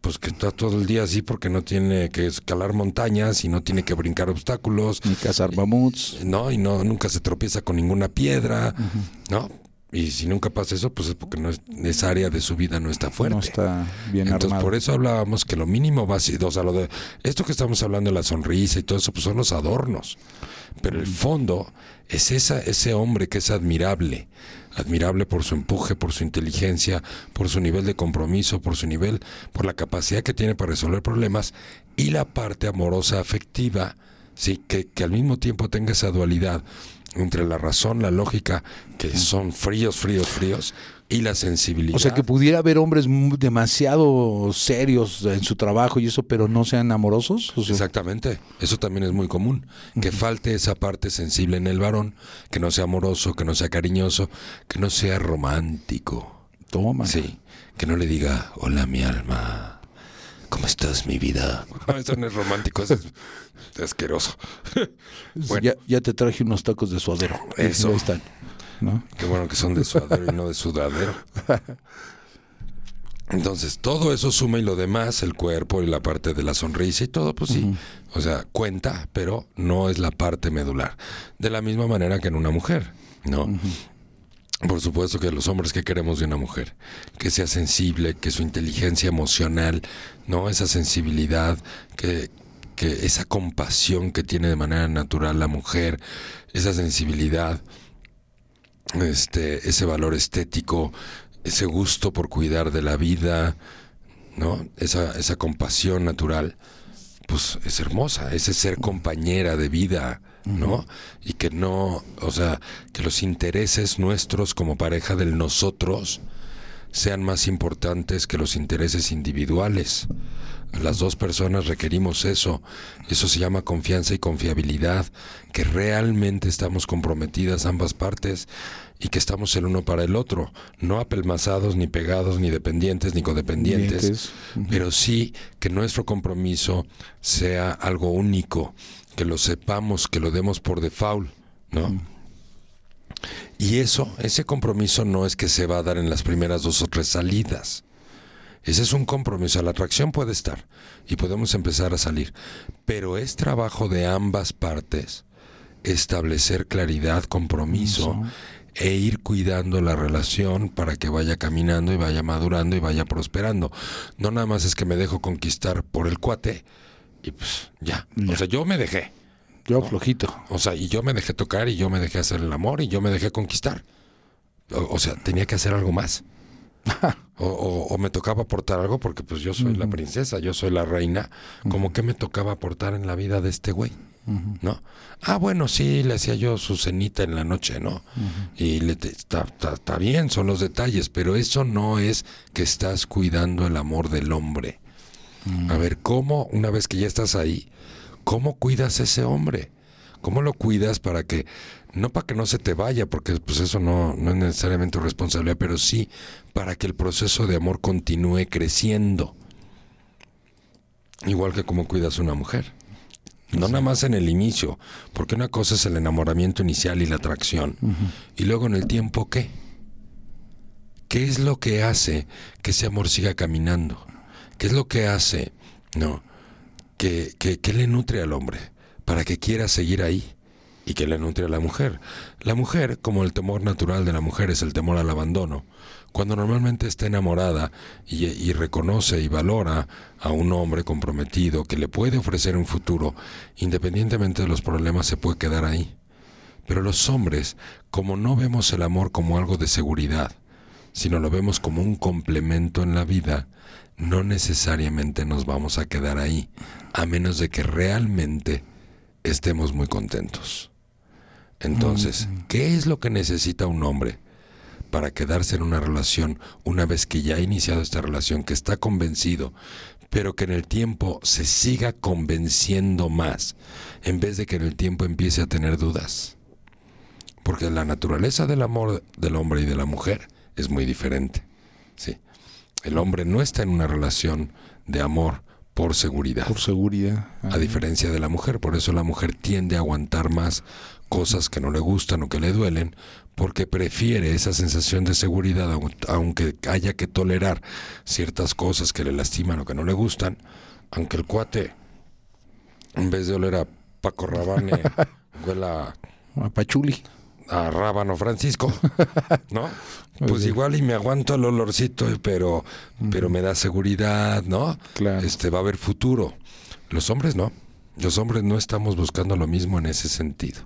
Pues que está todo el día así porque no tiene que escalar montañas y no tiene que brincar obstáculos. Ni cazar mamuts. ¿no? Y no, nunca se tropieza con ninguna piedra, ¿no? Y si nunca pasa eso, pues es porque no es, esa área de su vida no está fuerte. No está bien Entonces, armado. por eso hablábamos que lo mínimo básico, o sea, lo de esto que estamos hablando de la sonrisa y todo eso, pues son los adornos. Pero el fondo es esa, ese hombre que es admirable, admirable por su empuje, por su inteligencia, por su nivel de compromiso, por su nivel, por la capacidad que tiene para resolver problemas y la parte amorosa afectiva, sí, que, que al mismo tiempo tenga esa dualidad entre la razón, la lógica, que son fríos, fríos, fríos, y la sensibilidad. O sea, que pudiera haber hombres demasiado serios en su trabajo y eso, pero no sean amorosos. O sea, Exactamente, eso también es muy común, que falte esa parte sensible en el varón, que no sea amoroso, que no sea cariñoso, que no sea romántico. Toma. Sí, que no le diga, hola mi alma, ¿cómo estás mi vida? No, eso no es romántico, eso es asqueroso. Bueno. Ya, ya te traje unos tacos de suadero. Eso. Ahí están. ¿No? Qué bueno que son de suadero y no de sudadero. Entonces, todo eso suma y lo demás, el cuerpo y la parte de la sonrisa y todo, pues sí. O sea, cuenta, pero no es la parte medular. De la misma manera que en una mujer, ¿no? Por supuesto que los hombres que queremos de una mujer, que sea sensible, que su inteligencia emocional, ¿no? Esa sensibilidad, que, que esa compasión que tiene de manera natural la mujer, esa sensibilidad, este, ese valor estético, ese gusto por cuidar de la vida, ¿no? Esa, esa compasión natural, pues es hermosa, ese ser compañera de vida, ¿no? Y que no, o sea, que los intereses nuestros como pareja del nosotros sean más importantes que los intereses individuales. Las dos personas requerimos eso. Eso se llama confianza y confiabilidad, que realmente estamos comprometidas ambas partes y que estamos el uno para el otro, no apelmazados, ni pegados, ni dependientes, ni codependientes, Dientes. pero sí que nuestro compromiso sea algo único, que lo sepamos, que lo demos por default, ¿no? Y eso, ese compromiso no es que se va a dar en las primeras dos o tres salidas. Ese es un compromiso. La atracción puede estar y podemos empezar a salir. Pero es trabajo de ambas partes establecer claridad, compromiso e ir cuidando la relación para que vaya caminando y vaya madurando y vaya prosperando. No nada más es que me dejo conquistar por el cuate y pues ya. O sea, yo me dejé. Yo flojito. O sea, y yo me dejé tocar y yo me dejé hacer el amor y yo me dejé conquistar. O, o sea, tenía que hacer algo más. O, o- o me tocaba aportar algo porque pues yo soy la princesa, yo soy la reina. Como que me tocaba aportar en la vida de este güey, ¿no? Ah, bueno, sí, le hacía yo su cenita en la noche, ¿no? Y le está, está- está bien, son los detalles, pero eso no es que estás cuidando el amor del hombre. A ver, ¿cómo, una vez que ya estás ahí, cómo cuidas a ese hombre? ¿Cómo lo cuidas para que, no para que no se te vaya, porque pues eso no, no es necesariamente tu responsabilidad, pero sí para que el proceso de amor continúe creciendo? Igual que como cuidas a una mujer. No nada más en el inicio, porque una cosa es el enamoramiento inicial y la atracción. Y luego en el tiempo, ¿qué? ¿Qué es lo que hace que ese amor siga caminando? ¿Qué es lo que hace No. ¿Qué, qué, qué le nutre al hombre para que quiera seguir ahí? ¿Y qué le nutre a la mujer? La mujer, como el temor natural de la mujer es el temor al abandono, cuando normalmente está enamorada y, y reconoce y valora a un hombre comprometido que le puede ofrecer un futuro, independientemente de los problemas, se puede quedar ahí. Pero los hombres, como no vemos el amor como algo de seguridad, sino lo vemos como un complemento en la vida, no necesariamente nos vamos a quedar ahí, a menos de que realmente estemos muy contentos. Entonces, ¿qué es lo que necesita un hombre para quedarse en una relación una vez que ya ha iniciado esta relación, que está convencido, pero que en el tiempo se siga convenciendo más, en vez de que en el tiempo empiece a tener dudas? Porque la naturaleza del amor del hombre y de la mujer es muy diferente. Sí. El hombre no está en una relación de amor por seguridad. Por seguridad. A diferencia de la mujer, por eso la mujer tiende a aguantar más cosas que no le gustan o que le duelen, porque prefiere esa sensación de seguridad, aun- aunque haya que tolerar ciertas cosas que le lastiman o que no le gustan, aunque el cuate, en vez de oler a Paco Rabanne, huela A Pachuli. a Rábano Francisco, ¿no? Pues igual y me aguanto el olorcito, pero, pero me da seguridad, ¿no? Claro. Este va a haber futuro. Los hombres no. Los hombres no estamos buscando lo mismo en ese sentido.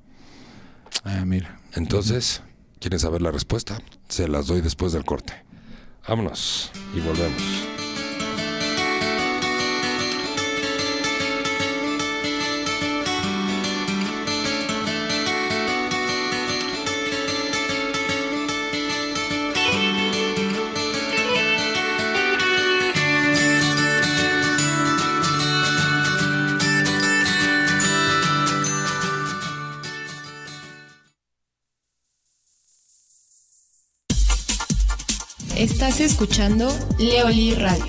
Ah, mira. Entonces, ¿quieren saber la respuesta? Se las doy después del corte. Vámonos y volvemos. Estás escuchando Leoli Radio.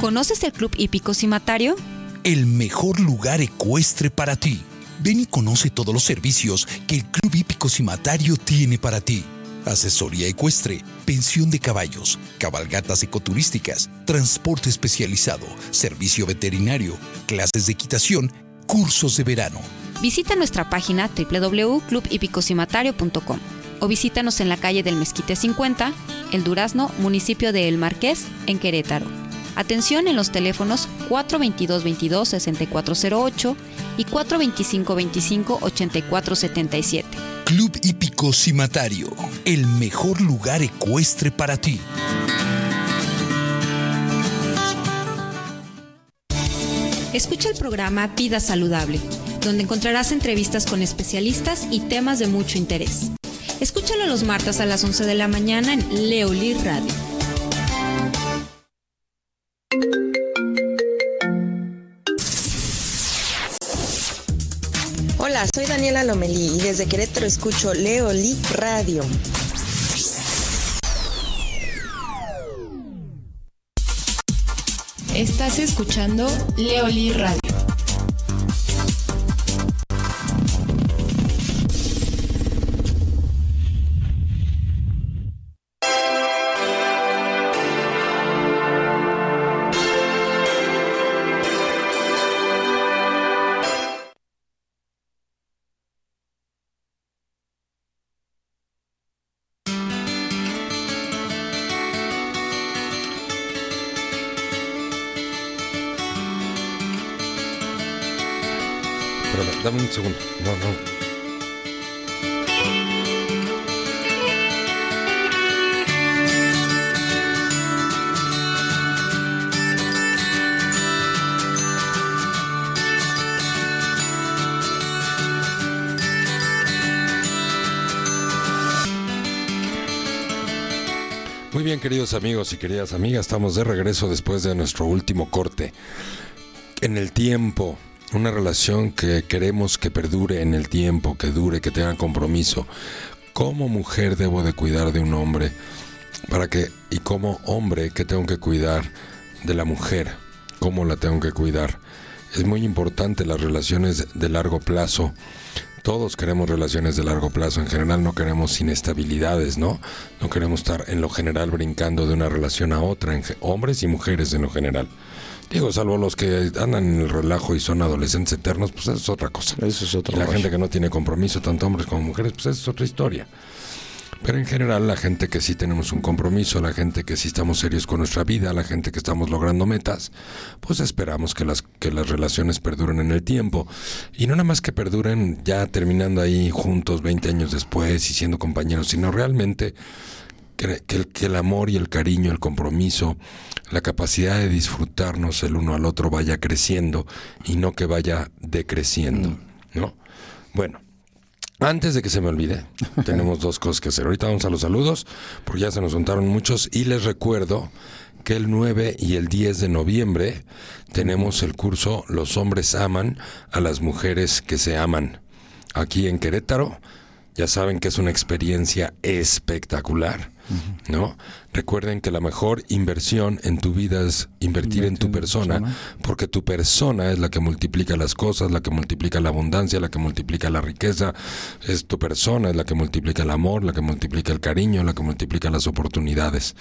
¿Conoces el Club Hípico Cimatario? El mejor lugar ecuestre para ti. Ven y conoce todos los servicios que el Club Hípico Cimatario tiene para ti. Asesoría ecuestre, pensión de caballos, cabalgatas ecoturísticas, transporte especializado, servicio veterinario, clases de equitación, cursos de verano. Visita nuestra página www.clubhipicocimatario.com o visítanos en la calle del Mezquite 50, El Durazno, municipio de El Marqués, en Querétaro. Atención en los teléfonos 422-22-6408 y 425-25-8477. Club Hípico Cimatario, el mejor lugar ecuestre para ti. Escucha el programa Vida Saludable, donde encontrarás entrevistas con especialistas y temas de mucho interés. Escúchalo los martes a las 11 de la mañana en Leoli Radio. Hola, soy Daniela Lomelí y desde Querétaro escucho Leoli Radio. Estás escuchando Leoli Radio. Segundo. No, no. Muy bien, queridos amigos y queridas amigas, estamos de regreso después de nuestro último corte. En el tiempo, una relación que queremos que perdure en el tiempo, que dure, que tenga compromiso. Como mujer debo de cuidar de un hombre para que y como hombre que tengo que cuidar de la mujer, cómo la tengo que cuidar. Es muy importante las relaciones de largo plazo Todos queremos relaciones de largo plazo. En general no queremos inestabilidades, ¿no? No queremos estar en lo general brincando de una relación a otra, en hombres y mujeres en lo general. Digo, salvo los que andan en el relajo y son adolescentes eternos, pues eso es otra cosa. Eso es otro Y la gente que no tiene compromiso, tanto hombres como mujeres, pues esa es otra historia. Pero en general la gente que sí tenemos un compromiso, la gente que sí estamos serios con nuestra vida, la gente que estamos logrando metas, pues esperamos que las, que las relaciones perduren en el tiempo. Y no nada más que perduren ya terminando ahí juntos 20 años después y siendo compañeros, sino realmente que, que el, que el amor y el cariño, el compromiso, la capacidad de disfrutarnos el uno al otro vaya creciendo y no que vaya decreciendo, ¿no? Bueno, antes de que se me olvide, tenemos dos cosas que hacer. Ahorita vamos a los saludos, porque ya se nos juntaron muchos y les recuerdo que el 9 y el 10 de noviembre tenemos el curso Los hombres aman a las mujeres que se aman. Aquí en Querétaro, ya saben que es una experiencia espectacular, ¿no? Recuerden que la mejor inversión en tu vida es invertir en tu persona, porque tu persona es la que multiplica las cosas, la que multiplica la abundancia, la que multiplica la riqueza, es tu persona, es la que multiplica el amor, la que multiplica el cariño, la que multiplica las oportunidades.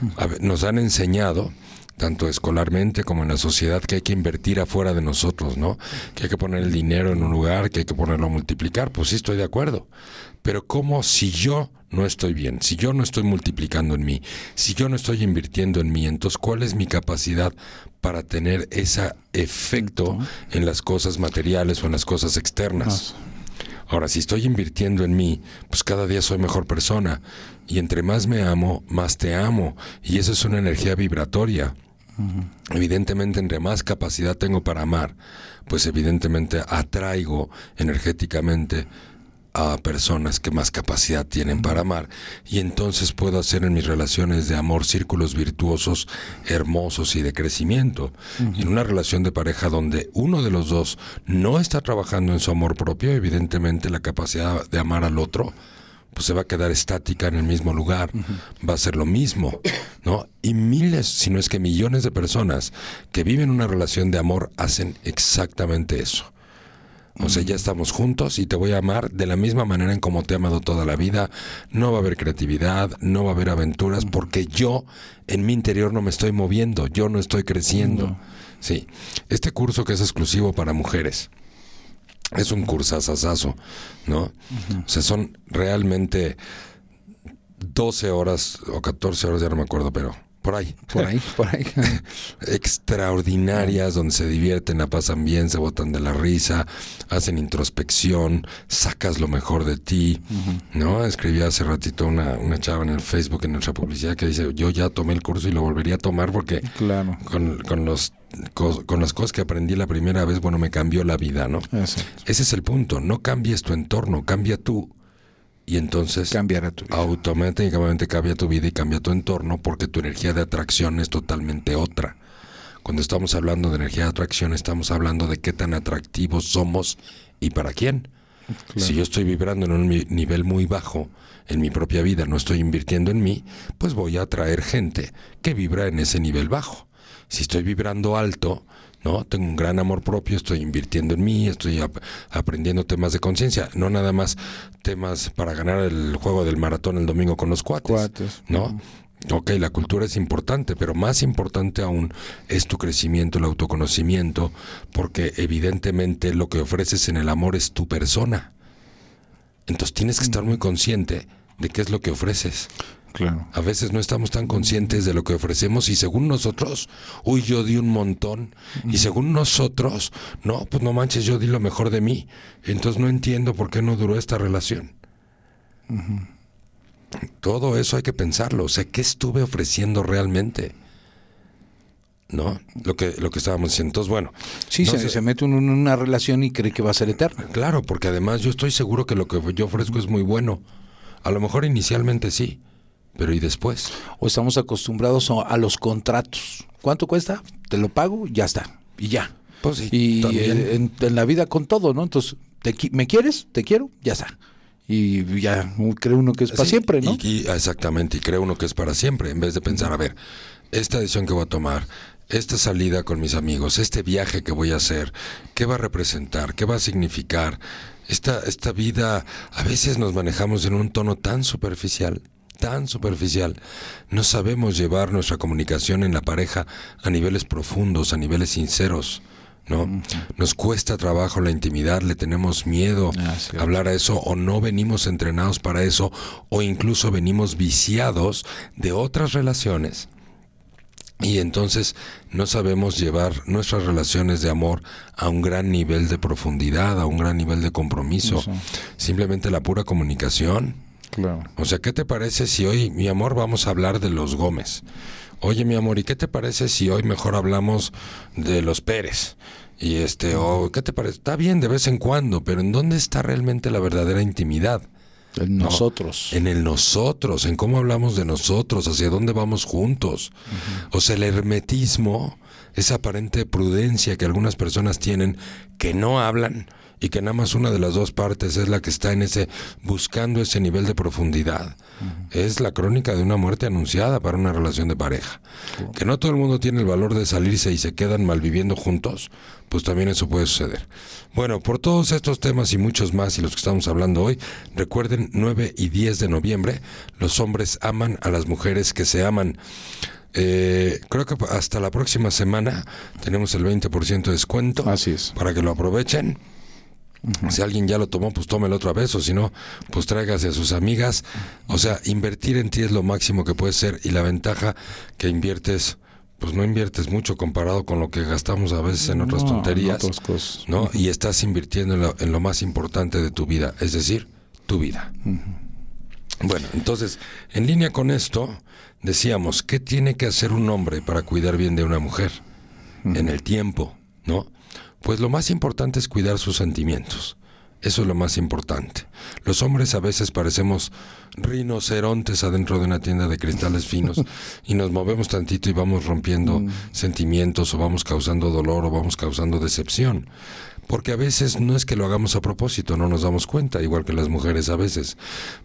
Ver, nos han enseñado tanto escolarmente como en la sociedad, que hay que invertir afuera de nosotros, ¿no? Que hay que poner el dinero en un lugar, que hay que ponerlo a multiplicar. Pues sí, estoy de acuerdo. Pero ¿cómo si yo no estoy bien? Si yo no estoy multiplicando en mí, si yo no estoy invirtiendo en mí, entonces ¿cuál es mi capacidad para tener ese efecto en las cosas materiales o en las cosas externas? Ahora, si estoy invirtiendo en mí, pues cada día soy mejor persona. Y entre más me amo, más te amo. Y eso es una energía vibratoria. Evidentemente, entre más capacidad tengo para amar, pues evidentemente atraigo energéticamente a personas que más capacidad tienen para amar y entonces puedo hacer en mis relaciones de amor círculos virtuosos hermosos y de crecimiento. En una relación de pareja donde uno de los dos no está trabajando en su amor propio, evidentemente la capacidad de amar al otro pues se va a quedar estática en el mismo lugar, va a ser lo mismo, ¿no? Y miles, si no es que millones de personas que viven una relación de amor hacen exactamente eso. O sea, ya estamos juntos y te voy a amar de la misma manera en como te he amado toda la vida. No va a haber creatividad, no va a haber aventuras, porque yo en mi interior no me estoy moviendo, yo no estoy creciendo. Sí, este curso que es exclusivo para mujeres es un cursasasazo, ¿no? O sea, son realmente 12 horas o 14 horas, ya no me acuerdo, pero por ahí. Por ahí, por ahí. extraordinarias donde se divierten, la pasan bien, se botan de la risa, hacen introspección, sacas lo mejor de ti, ¿no? Escribí hace ratito una, una chava en el Facebook en nuestra publicidad que dice, yo ya tomé el curso y lo volvería a tomar porque Claro. con, con los co- con las cosas que aprendí la primera vez, bueno, me cambió la vida, ¿no? Exacto. Ese es el punto, no cambies tu entorno, cambia tú. Y entonces Cambiará tu vida. automáticamente cambia tu vida y cambia tu entorno porque tu energía de atracción es totalmente otra. Cuando estamos hablando de energía de atracción, estamos hablando de qué tan atractivos somos y para quién. Si yo estoy vibrando en un nivel muy bajo en mi propia vida, no estoy invirtiendo en mí, pues voy a atraer gente que vibra en ese nivel bajo. Si estoy vibrando alto, ¿no? Tengo un gran amor propio, estoy invirtiendo en mí, estoy ap- aprendiendo temas de conciencia, no nada más temas para ganar el juego del maratón el domingo con los cuates, Cuates. ¿no? Ok, la cultura es importante, pero más importante aún es tu crecimiento, el autoconocimiento, porque evidentemente lo que ofreces en el amor es tu persona. Entonces tienes que estar muy consciente de qué es lo que ofreces. Claro. A veces no estamos tan conscientes de lo que ofrecemos y según nosotros, uy, yo di un montón. Y según nosotros, no, pues no manches, yo di lo mejor de mí. Entonces no entiendo por qué no duró esta relación. Todo eso hay que pensarlo. O sea, ¿qué estuve ofreciendo realmente? ¿No? Lo que, lo que estábamos diciendo. Entonces, bueno. Sí, no se, se mete en una relación y cree que va a ser eterna. Claro, porque además yo estoy seguro que lo que yo ofrezco es muy bueno. A lo mejor inicialmente sí, pero ¿y después? O estamos acostumbrados a, los contratos. ¿Cuánto cuesta? Te lo pago, ya está. Y ya. Pues sí, y también. eh, en, en la vida con todo, ¿no? Entonces, te ¿me quieres? ¿Te quiero? Ya está. Y ya cree uno que es para Sí, siempre, ¿no? Y, y- exactamente, y cree uno que es para siempre, en vez de pensar, a ver, esta decisión que voy a tomar, esta salida con mis amigos, este viaje que voy a hacer, ¿qué va a representar? ¿Qué va a significar? esta, esta vida, a veces nos manejamos en un tono tan superficial, tan superficial. No sabemos llevar nuestra comunicación en la pareja a niveles profundos, a niveles sinceros. ¿no? Nos cuesta trabajo la intimidad, le tenemos miedo Ah, a cierto. hablar a eso o no venimos entrenados para eso o incluso venimos viciados de otras relaciones. Y entonces no sabemos llevar nuestras relaciones de amor a un gran nivel de profundidad, a un gran nivel de compromiso. Eso. Simplemente la pura comunicación. Claro. O sea, ¿qué te parece si hoy, mi amor, vamos a hablar de los Gómez? Oye, mi amor, ¿y qué te parece si hoy mejor hablamos de los Pérez? Y este, o ¿qué te parece? Está bien de vez en cuando, pero ¿en dónde está realmente la verdadera intimidad? El No, nosotros. En el nosotros, en cómo hablamos de nosotros, hacia dónde vamos juntos. O sea, el hermetismo, esa aparente prudencia que algunas personas tienen, que no hablan y que nada más una de las dos partes es la que está en ese, buscando ese nivel de profundidad. Es la crónica de una muerte anunciada para una relación de pareja. Que no todo el mundo tiene el valor de salirse y se quedan malviviendo juntos, pues también eso puede suceder. Bueno, por todos estos temas y muchos más y los que estamos hablando hoy, recuerden 9 y 10 de noviembre, los hombres aman a las mujeres que se aman. Eh, creo que hasta la próxima semana tenemos el 20% de descuento. Así es. Para que lo aprovechen. Si alguien ya lo tomó, pues tómelo otra vez, o si no, pues tráigase a sus amigas. O sea, invertir en ti es lo máximo que puede ser y la ventaja que inviertes, pues no inviertes mucho comparado con lo que gastamos a veces en otras No, en tonterías. otras cosas. ¿no? Y estás invirtiendo en lo, en lo más importante de tu vida, es decir, tu vida. Bueno, entonces, en línea con esto, decíamos, ¿qué tiene que hacer un hombre para cuidar bien de una mujer? En el tiempo, ¿no? Pues lo más importante es cuidar sus sentimientos. Eso es lo más importante. Los hombres a veces parecemos rinocerontes adentro de una tienda de cristales finos y nos movemos tantito y vamos rompiendo sentimientos o vamos causando dolor o vamos causando decepción. Porque a veces no es que lo hagamos a propósito, no nos damos cuenta, igual que las mujeres a veces.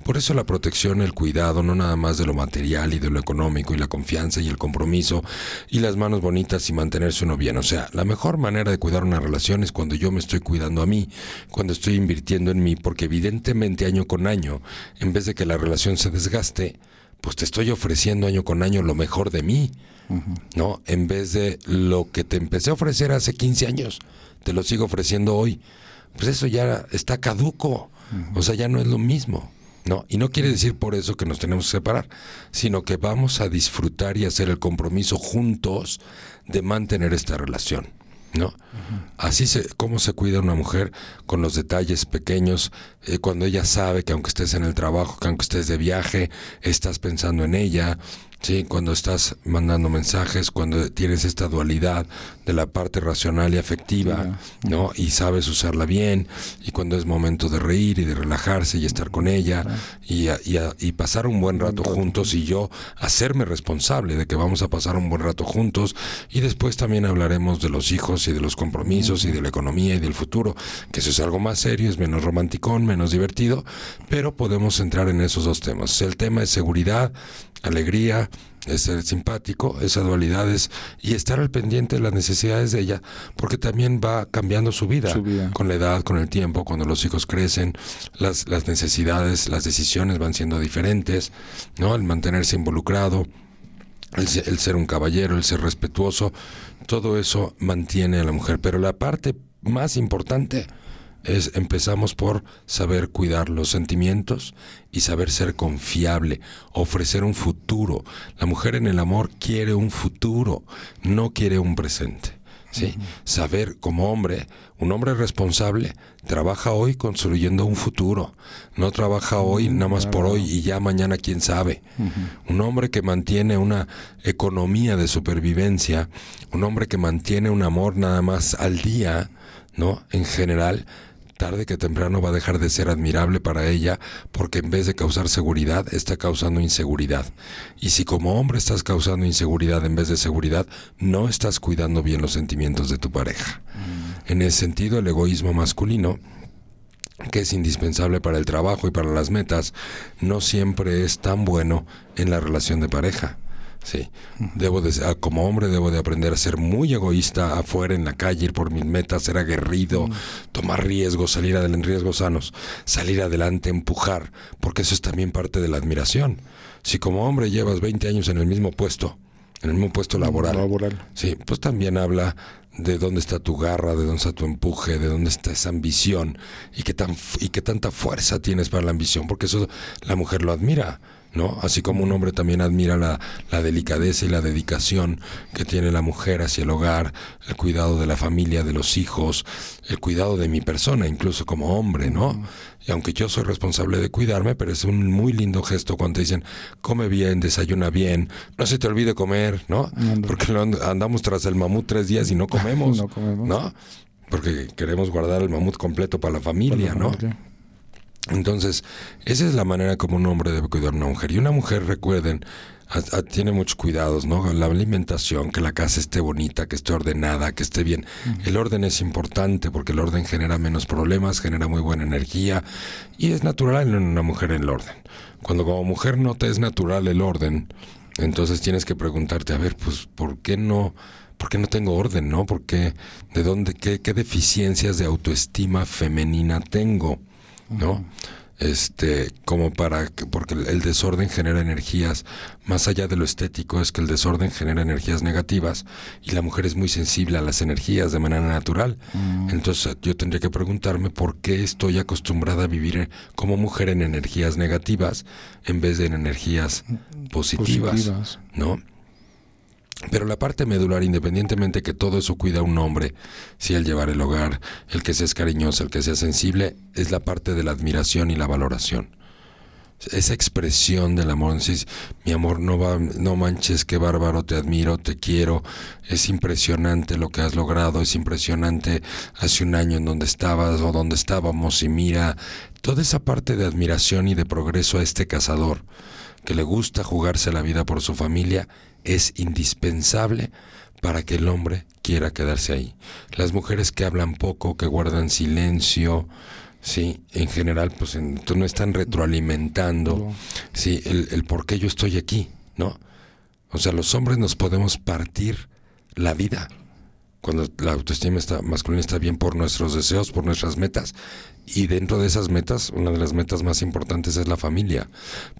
Por eso la protección, el cuidado, no nada más de lo material y de lo económico y la confianza y el compromiso y las manos bonitas y mantenerse uno bien. O sea, la mejor manera de cuidar una relación es cuando yo me estoy cuidando a mí, cuando estoy invirtiendo en mí, porque evidentemente año con año, en vez de que la relación se desgaste, pues te estoy ofreciendo año con año lo mejor de mí, ¿no? En vez de lo que te empecé a ofrecer hace 15 años, te lo sigo ofreciendo hoy. Pues eso ya está caduco, o sea, ya no es lo mismo, ¿no? Y no quiere decir por eso que nos tenemos que separar, sino que vamos a disfrutar y hacer el compromiso juntos de mantener esta relación. ¿No? Así se, cómo se cuida una mujer con los detalles pequeños, eh, cuando ella sabe que aunque estés en el trabajo, que aunque estés de viaje, estás pensando en ella, sí, cuando estás mandando mensajes, cuando tienes esta dualidad de la parte racional y afectiva, ¿no? Y sabes usarla bien, y cuando es momento de reír y de relajarse y estar con ella y, a- y a- y pasar un buen rato juntos y yo hacerme responsable de que vamos a pasar un buen rato juntos y después también hablaremos de los hijos y de los compromisos y de la economía y del futuro, que eso es algo más serio, es menos romanticón, menos divertido, pero podemos entrar en esos dos temas. El tema es seguridad, alegría, es ser simpático, esa dualidad es y estar al pendiente de las necesidades de ella, porque también va cambiando su vida, Su vida. con la edad, con el tiempo, cuando los hijos crecen, las, las necesidades, las decisiones van siendo diferentes, ¿no? El mantenerse involucrado, el, el ser un caballero, el ser respetuoso, todo eso mantiene a la mujer. Pero la parte más importante es empezamos por saber cuidar los sentimientos y saber ser confiable, ofrecer un futuro. La mujer en el amor quiere un futuro, no quiere un presente. ¿sí? Saber como hombre, un hombre responsable, trabaja hoy construyendo un futuro, no trabaja hoy nada más por hoy y ya mañana quién sabe. Un hombre que mantiene una economía de supervivencia, un hombre que mantiene un amor nada más al día, ¿no? En general, tarde que temprano va a dejar de ser admirable para ella porque en vez de causar seguridad está causando inseguridad. Y si como hombre estás causando inseguridad en vez de seguridad, no estás cuidando bien los sentimientos de tu pareja. En ese sentido, el egoísmo masculino que es indispensable para el trabajo y para las metas, no siempre es tan bueno en la relación de pareja. Sí, debo de, como hombre debo de aprender a ser muy egoísta afuera en la calle, ir por mis metas, ser aguerrido, tomar riesgos, salir adelante, riesgos sanos, salir adelante, empujar, porque eso es también parte de la admiración. Si como hombre llevas 20 años en el mismo puesto, en el mismo puesto laboral, Laboral. Sí, pues también habla de dónde está tu garra, de dónde está tu empuje, de dónde está esa ambición y qué tan y qué tanta fuerza tienes para la ambición, porque eso la mujer lo admira, ¿no? Así como un hombre también admira la, la delicadeza y la dedicación que tiene la mujer hacia el hogar, el cuidado de la familia, de los hijos, el cuidado de mi persona, incluso como hombre, ¿no? Y aunque yo soy responsable de cuidarme, pero es un muy lindo gesto cuando te dicen, come bien, desayuna bien, no se te olvide comer, ¿no? Porque andamos tras el mamut tres días y no comemos, No comemos. ¿no? Porque queremos guardar el mamut completo para la familia, ¿no? Entonces, esa es la manera como un hombre debe cuidar a una mujer. Y una mujer, recuerden, a- a- tiene muchos cuidados, ¿no? La alimentación, que la casa esté bonita, que esté ordenada, que esté bien. El orden es importante porque el orden genera menos problemas, genera muy buena energía y es natural en una mujer el orden. Cuando como mujer no te es natural el orden, entonces tienes que preguntarte, a ver, pues, ¿por qué no? ¿Por qué no tengo orden, no? ¿Por qué? ¿De dónde? ¿Qué, qué deficiencias de autoestima femenina tengo? ¿No? Este, como para que, porque el- desorden genera energías, más allá de lo estético, es que el desorden genera energías negativas y la mujer es muy sensible a las energías de manera natural. Entonces yo tendría que preguntarme por qué estoy acostumbrada a vivir como mujer en energías negativas en vez de en energías positivas, Positivas. ¿no? Pero la parte medular, independientemente que todo eso cuida a un hombre, si el llevar el hogar, el que seas cariñoso, el que sea sensible, es la parte de la admiración y la valoración. Esa expresión del amor, mi amor, no va, no manches, qué bárbaro, te admiro, te quiero, es impresionante lo que has logrado, es impresionante hace un año en donde estabas o donde estábamos y mira, toda esa parte de admiración y de progreso a este cazador que le gusta jugarse la vida por su familia es indispensable para que el hombre quiera quedarse ahí. Las mujeres que hablan poco, que guardan silencio, sí, en general, pues en- no están retroalimentando, sí, el, el por qué yo estoy aquí, ¿no? O sea, los hombres nos podemos partir la vida cuando la autoestima está, masculina está bien por nuestros deseos, por nuestras metas. Y dentro de esas metas, una de las metas más importantes es la familia.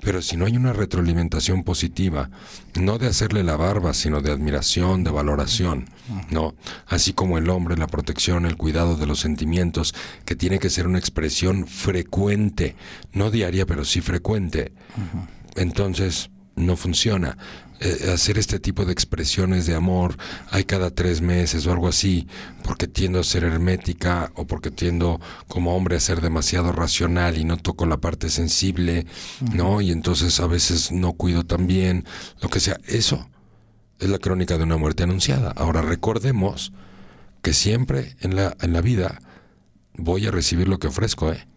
Pero si no hay una retroalimentación positiva, no de hacerle la barba, sino de admiración, de valoración, ¿no? Así como el hombre, la protección, el cuidado de los sentimientos, que tiene que ser una expresión frecuente, no diaria, pero sí frecuente. Entonces, no funciona. Eh, hacer este tipo de expresiones de amor hay cada tres meses o algo así, porque tiendo a ser hermética o porque tiendo como hombre a ser demasiado racional y no toco la parte sensible, ¿no? Y entonces a veces no cuido tan bien, lo que sea. Eso es la crónica de una muerte anunciada. Ahora recordemos que siempre en la, en la vida voy a recibir lo que ofrezco, ¿eh?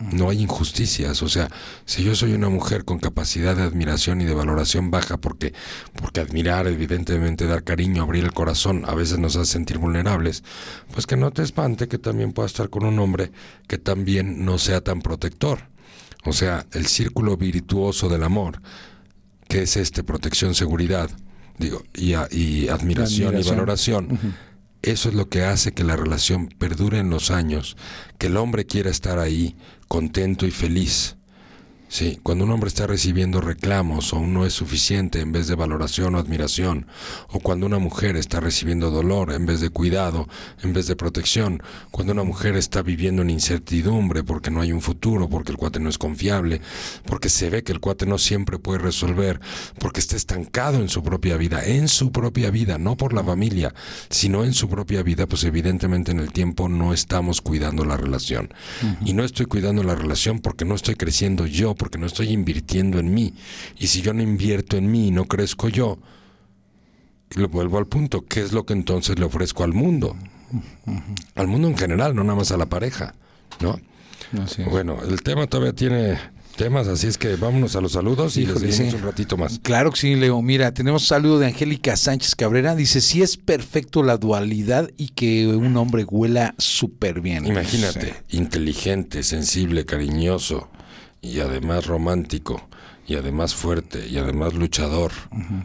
No hay injusticias, o sea, si yo soy una mujer con capacidad de admiración y de valoración baja, porque, porque admirar, evidentemente, dar cariño, abrir el corazón, a veces nos hace sentir vulnerables, pues que no te espante que también pueda estar con un hombre que también no sea tan protector. O sea, el círculo virtuoso del amor, que es este, protección, seguridad, digo, y, a- y admiración, y valoración. Eso es lo que hace que la relación perdure en los años, que el hombre quiera estar ahí contento y feliz. Sí, cuando un hombre está recibiendo reclamos o no es suficiente en vez de valoración o admiración, o cuando una mujer está recibiendo dolor en vez de cuidado, en vez de protección, cuando una mujer está viviendo en incertidumbre porque no hay un futuro, porque el cuate no es confiable, porque se ve que el cuate no siempre puede resolver, porque está estancado en su propia vida, en su propia vida, no por la familia, sino en su propia vida, pues evidentemente en el tiempo no estamos cuidando la relación. Y no estoy cuidando la relación porque no estoy creciendo yo, porque no estoy invirtiendo en mí. Y si yo no invierto en mí y no crezco yo, le vuelvo al punto, ¿qué es lo que entonces le ofrezco al mundo? Al mundo en general, no nada más a la pareja, ¿no? Así es. Bueno, el tema todavía tiene temas, así es que vámonos a los saludos y Híjole, les sí. un ratito más. Claro que sí, Leo. Mira, tenemos saludo de Angélica Sánchez Cabrera. Dice, sí es perfecto la dualidad y que un hombre huela súper bien. Imagínate, inteligente, sensible, cariñoso y además romántico y además fuerte y además luchador,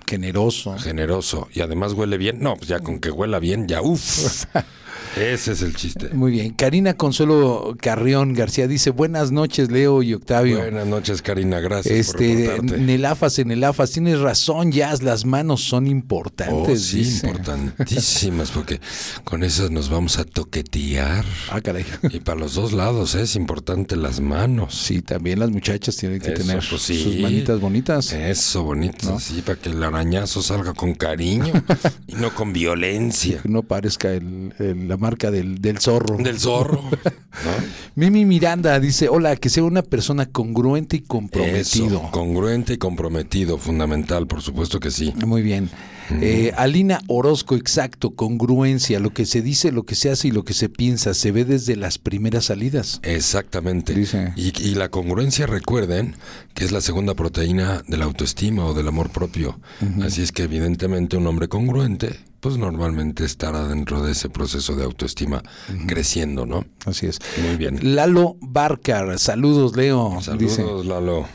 Generoso. generoso y además huele bien, no, pues ya con que huela bien, ya uff. Ese es el chiste. Muy bien. Karina Consuelo Carrión García dice, buenas noches, Leo y Octavio. Buenas noches, Karina, gracias por Este. Nelafas, en Nelafas, tienes razón, Jazz, las manos son Oh, importantes. sí, dice. importantísimas, porque con esas nos vamos a toquetear. Ah, caray. Y para los dos lados ¿eh? es importante las manos. Sí, también las muchachas tienen que Eso, tener pues sí. sus manitas bonitas. Eso, bonito, sí, para que el arañazo salga con cariño y no con violencia. Que no parezca el- el- la marca del, del zorro. Del zorro. ¿no? Mimi Miranda dice, hola, que sea una persona congruente y comprometido. Eso, congruente y comprometido, fundamental, por supuesto que sí. Muy bien. Eh, Alina Orozco, exacto, congruencia, lo que se dice, lo que se hace y lo que se piensa, se ve desde las primeras salidas. Exactamente. Dice. Y, y la congruencia, recuerden, que es la segunda proteína de la autoestima o del amor propio. Así es que evidentemente un hombre congruente, pues normalmente estará dentro de ese proceso de autoestima creciendo, ¿no? Así es. Muy bien. Lalo Barcar, saludos Leo, Saludos, dice. Lalo.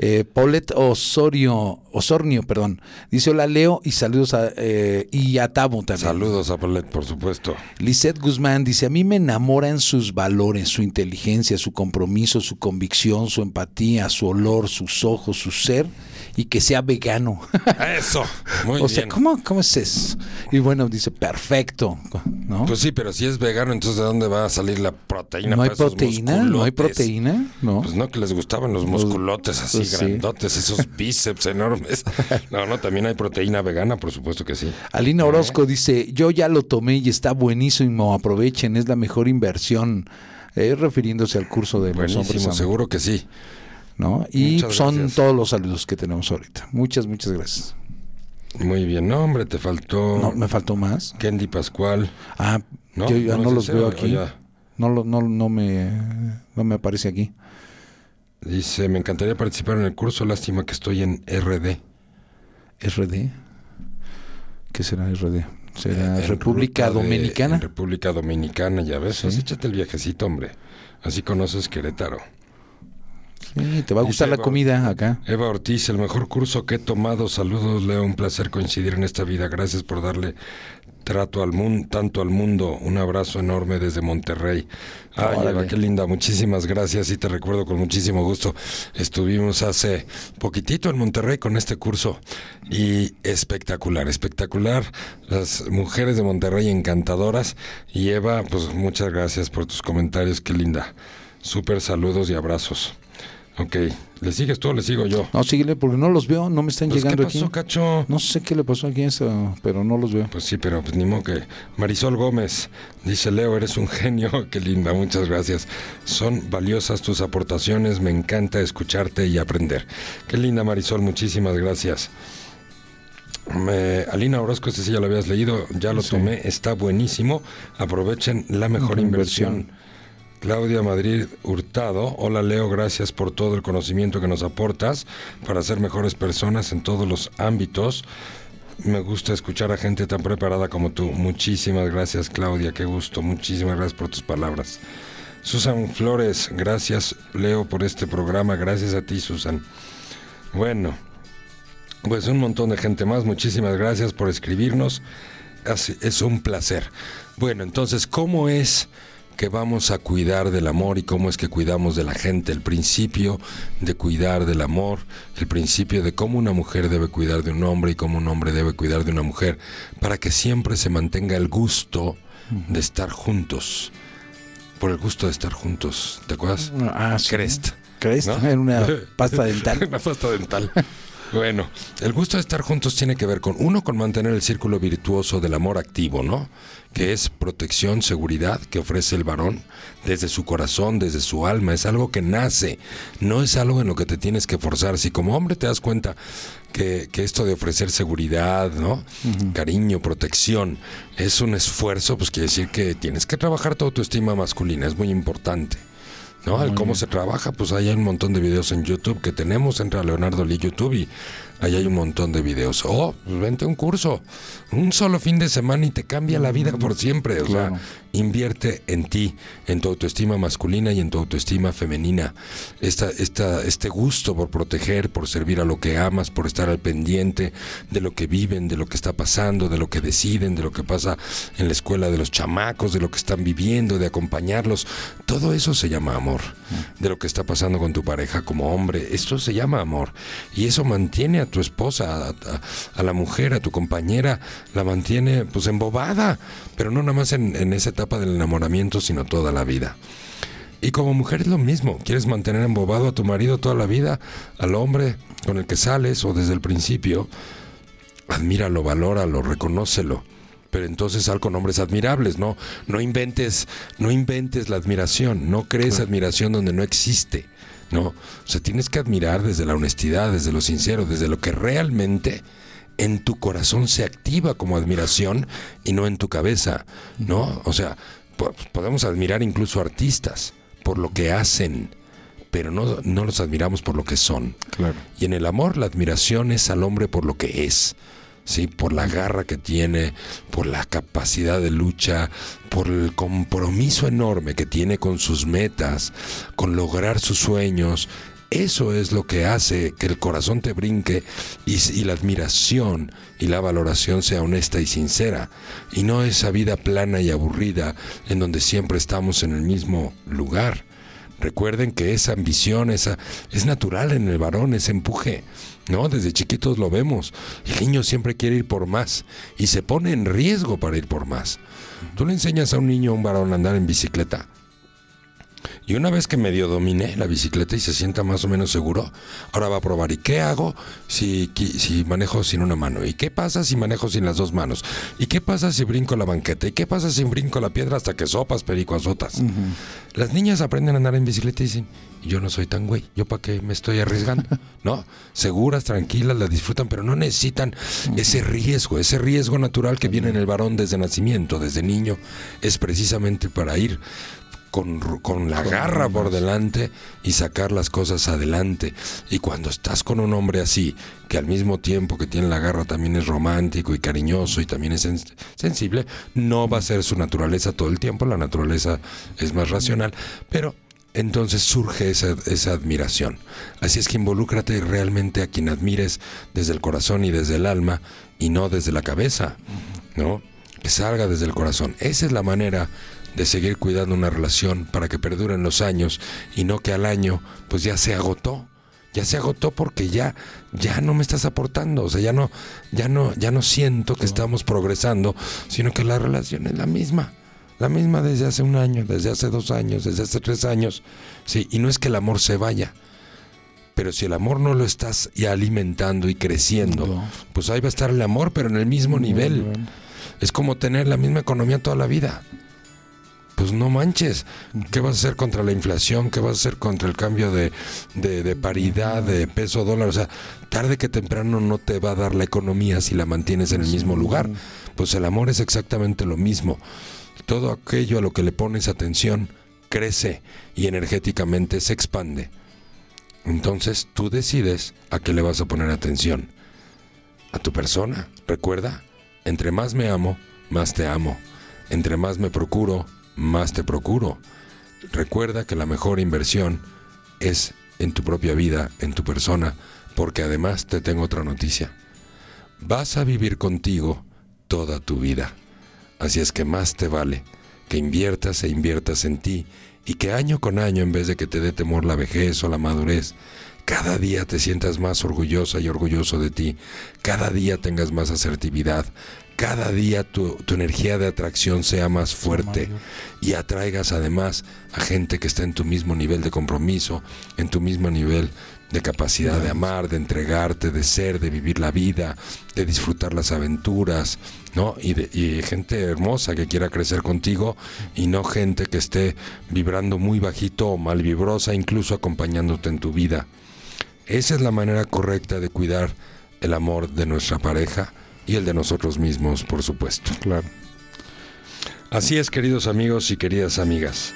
Eh, Paulette Osorio, Osornio, perdón. Dice hola Leo y saludos a, eh, y a Tabo también. Saludos a Paulette, por supuesto. Lisette Guzmán dice, a mí me enamoran sus valores, su inteligencia, su compromiso, su convicción, su empatía, su olor, sus ojos, su ser y que sea vegano. Eso, muy o bien. sea, ¿cómo, ¿cómo es eso? Y bueno, dice, perfecto, ¿no? Pues sí, pero si es vegano, entonces ¿de dónde va a salir la proteína? no hay para esos proteína, no hay proteína, ¿no? Pues no, que les gustaban los musculotes así pues sí. grandotes, esos bíceps enormes. No, no, también hay proteína vegana, por supuesto que sí. Alina Orozco dice, yo ya lo tomé y está buenísimo, aprovechen, es la mejor inversión. Eh, refiriéndose al curso de los hombres. Seguro que sí. ¿No? Y son todos los saludos que tenemos ahorita. Muchas, muchas gracias. Muy bien, no, hombre, te faltó No, me faltó más. Candy Pascual. Ah, ¿No? yo ya ¿No los veo aquí. No, no, no, me, no me aparece aquí. Dice, me encantaría participar en el curso, lástima que estoy en RD. RD. ¿Qué será RD? ¿Será En República ruta de- Dominicana? en República Dominicana, ya ves. Pues échate el viajecito, hombre. Así conoces Querétaro. Sí, te va a Dice gustar la Eva- comida acá. Eva Ortiz, el mejor curso que he tomado. Saludos, Leo. Un placer coincidir en esta vida. Gracias por darle trato al mundo, tanto al mundo. Un abrazo enorme desde Monterrey. Ay, Órale. Eva, qué linda. Muchísimas gracias y te recuerdo con muchísimo gusto. Estuvimos hace poquitito en Monterrey con este curso y espectacular, espectacular. Las mujeres de Monterrey encantadoras. Y Eva, pues muchas gracias por tus comentarios. Qué linda. Súper saludos y abrazos. Ok, ¿le sigues tú o le sigo yo? No, síguele porque no los veo, no me están Pues, llegando ¿Qué pasó, aquí. cacho? No sé qué le pasó aquí a eso, pero no los veo. Pues sí, pero pues ni modo que... Marisol Gómez dice, Leo, eres un genio. Qué linda, muchas gracias. Son valiosas tus aportaciones, me encanta escucharte y aprender. Qué linda, Marisol, muchísimas gracias. Me- Alina Orozco, este sí ya lo habías leído, ya lo Sí. tomé, está buenísimo. Aprovechen la mejor Mejor inversión. inversión. Claudia Madrid Hurtado, hola Leo, gracias por todo el conocimiento que nos aportas para ser mejores personas en todos los ámbitos. Me gusta escuchar a gente tan preparada como tú. Muchísimas gracias Claudia, qué gusto. Muchísimas gracias por tus palabras. Susan Flores, gracias Leo por este programa. Gracias a ti Susan. Bueno, pues un montón de gente más. Muchísimas gracias por escribirnos. Es un placer. Bueno, entonces, ¿cómo es que vamos a cuidar del amor y cómo es que cuidamos de la gente? El principio de cuidar del amor, el principio de cómo una mujer debe cuidar de un hombre y cómo un hombre debe cuidar de una mujer, para que siempre se mantenga el gusto de estar juntos. Por el gusto de estar juntos. ¿Te acuerdas? Ah, sí. Crest. Crest, ¿no? era una pasta dental. Una pasta dental. Bueno, el gusto de estar juntos tiene que ver con, uno, con mantener el círculo virtuoso del amor activo, ¿no? Que es protección, seguridad que ofrece el varón desde su corazón, desde su alma. Es algo que nace, no es algo en lo que te tienes que forzar. Si como hombre te das cuenta que, que esto de ofrecer seguridad, ¿no? Cariño, protección, es un esfuerzo, pues quiere decir que tienes que trabajar tu autoestima masculina, es muy importante. ¿No? El cómo se trabaja, pues ahí hay un montón de videos en YouTube que tenemos, entra a Leonardo Lee YouTube y ahí hay un montón de videos. O pues vente a un curso, un solo fin de semana y te cambia la vida por siempre. O Claro. sea, Invierte en ti, en tu autoestima masculina y en tu autoestima femenina. Esta, esta, este gusto por proteger, por servir a lo que amas, por estar al pendiente de lo que viven, de lo que está pasando, de lo que deciden, de lo que pasa en la escuela de los chamacos, de lo que están viviendo, de acompañarlos. Todo eso se llama amor. De lo que está pasando con tu pareja como hombre. Esto se llama amor. Y eso mantiene a tu esposa, a, a- a la mujer, a tu compañera, la mantiene pues embobada. Pero no nada más en, en esa etapa del enamoramiento, sino toda la vida. Y como mujer es lo mismo, quieres mantener embobado a tu marido toda la vida, al hombre con el que sales o desde el principio, admíralo, valóralo, reconócelo. Pero entonces sal con hombres admirables, no, no inventes, no inventes la admiración, no crees admiración donde no existe, no. O sea, tienes que admirar desde la honestidad, desde lo sincero, desde lo que realmente en tu corazón se activa como admiración y no en tu cabeza, ¿no? O sea, po- podemos admirar incluso artistas por lo que hacen, pero no, no los admiramos por lo que son. Claro. Y en el amor la admiración es al hombre por lo que es, ¿sí? por la garra que tiene, por la capacidad de lucha, por el compromiso enorme que tiene con sus metas, con lograr sus sueños. Eso es lo que hace que el corazón te brinque y, y la admiración y la valoración sea honesta y sincera. Y no esa vida plana y aburrida en donde siempre estamos en el mismo lugar. Recuerden que esa ambición, esa es natural en el varón, ese empuje. No, desde chiquitos lo vemos. El niño siempre quiere ir por más y se pone en riesgo para ir por más. Tú le enseñas a un niño, a un varón a andar en bicicleta. Y una vez que medio domine la bicicleta y se sienta más o menos seguro, ahora va a probar. ¿Y qué hago si, si manejo sin una mano? ¿Y qué pasa si manejo sin las dos manos? ¿Y qué pasa si brinco la banqueta? ¿Y qué pasa si brinco la piedra hasta que sopas, perico, azotas? Las niñas aprenden a andar en bicicleta y dicen, yo no soy tan güey, ¿yo para qué me estoy arriesgando? ¿No? Seguras, tranquilas, la disfrutan, pero no necesitan ese riesgo, ese riesgo natural que viene en el varón desde nacimiento, desde niño, es precisamente para ir con, con la garra por delante y sacar las cosas adelante. Y cuando estás con un hombre así, que al mismo tiempo que tiene la garra también es romántico y cariñoso y también es sens- sensible, no va a ser su naturaleza todo el tiempo, la naturaleza es más racional, pero entonces surge esa, esa admiración. Así es que involúcrate realmente a quien admires desde el corazón y desde el alma y no desde la cabeza, ¿no? Que salga desde el corazón. Esa es la manera de seguir cuidando una relación para que perduren los años y no que al año pues ya se agotó. Ya se agotó porque ya ya no me estás aportando, o sea, ya no ya no ya no siento que estamos progresando, sino que la relación es la misma. La misma desde hace un año, desde hace dos años, desde hace tres años. Sí, y no es que el amor se vaya. Pero si el amor no lo estás ya alimentando y creciendo, No. pues ahí va a estar el amor, pero en el mismo nivel. Es como tener la misma economía toda la vida. Pues no manches. ¿Qué vas a hacer contra la inflación? ¿Qué vas a hacer contra el cambio de, de- de paridad, de peso dólar? O sea, tarde que temprano no te va a dar la economía si la mantienes en el mismo lugar. Pues el amor es exactamente lo mismo. Todo aquello a lo que le pones atención crece y energéticamente se expande. Entonces tú decides a qué le vas a poner atención. A tu persona. Recuerda, entre más me amo, más te amo. Entre más me procuro, más te procuro. Recuerda que la mejor inversión es en tu propia vida, en tu persona, porque además te tengo otra noticia. Vas a vivir contigo toda tu vida. Así es que más te vale que inviertas e inviertas en ti y que año con año, en vez de que te dé temor la vejez o la madurez, cada día te sientas más orgullosa y orgulloso de ti, cada día tengas más asertividad, cada día tu, tu energía de atracción sea más fuerte y atraigas además a gente que está en tu mismo nivel de compromiso, en tu mismo nivel de capacidad de amar, de entregarte, de ser, de vivir la vida, de disfrutar las aventuras, ¿no? Y, de, y gente hermosa que quiera crecer contigo y no gente que esté vibrando muy bajito o mal vibrosa, incluso acompañándote en tu vida. Esa es la manera correcta de cuidar el amor de nuestra pareja y el de nosotros mismos, por supuesto. Claro. Así es, queridos amigos y queridas amigas.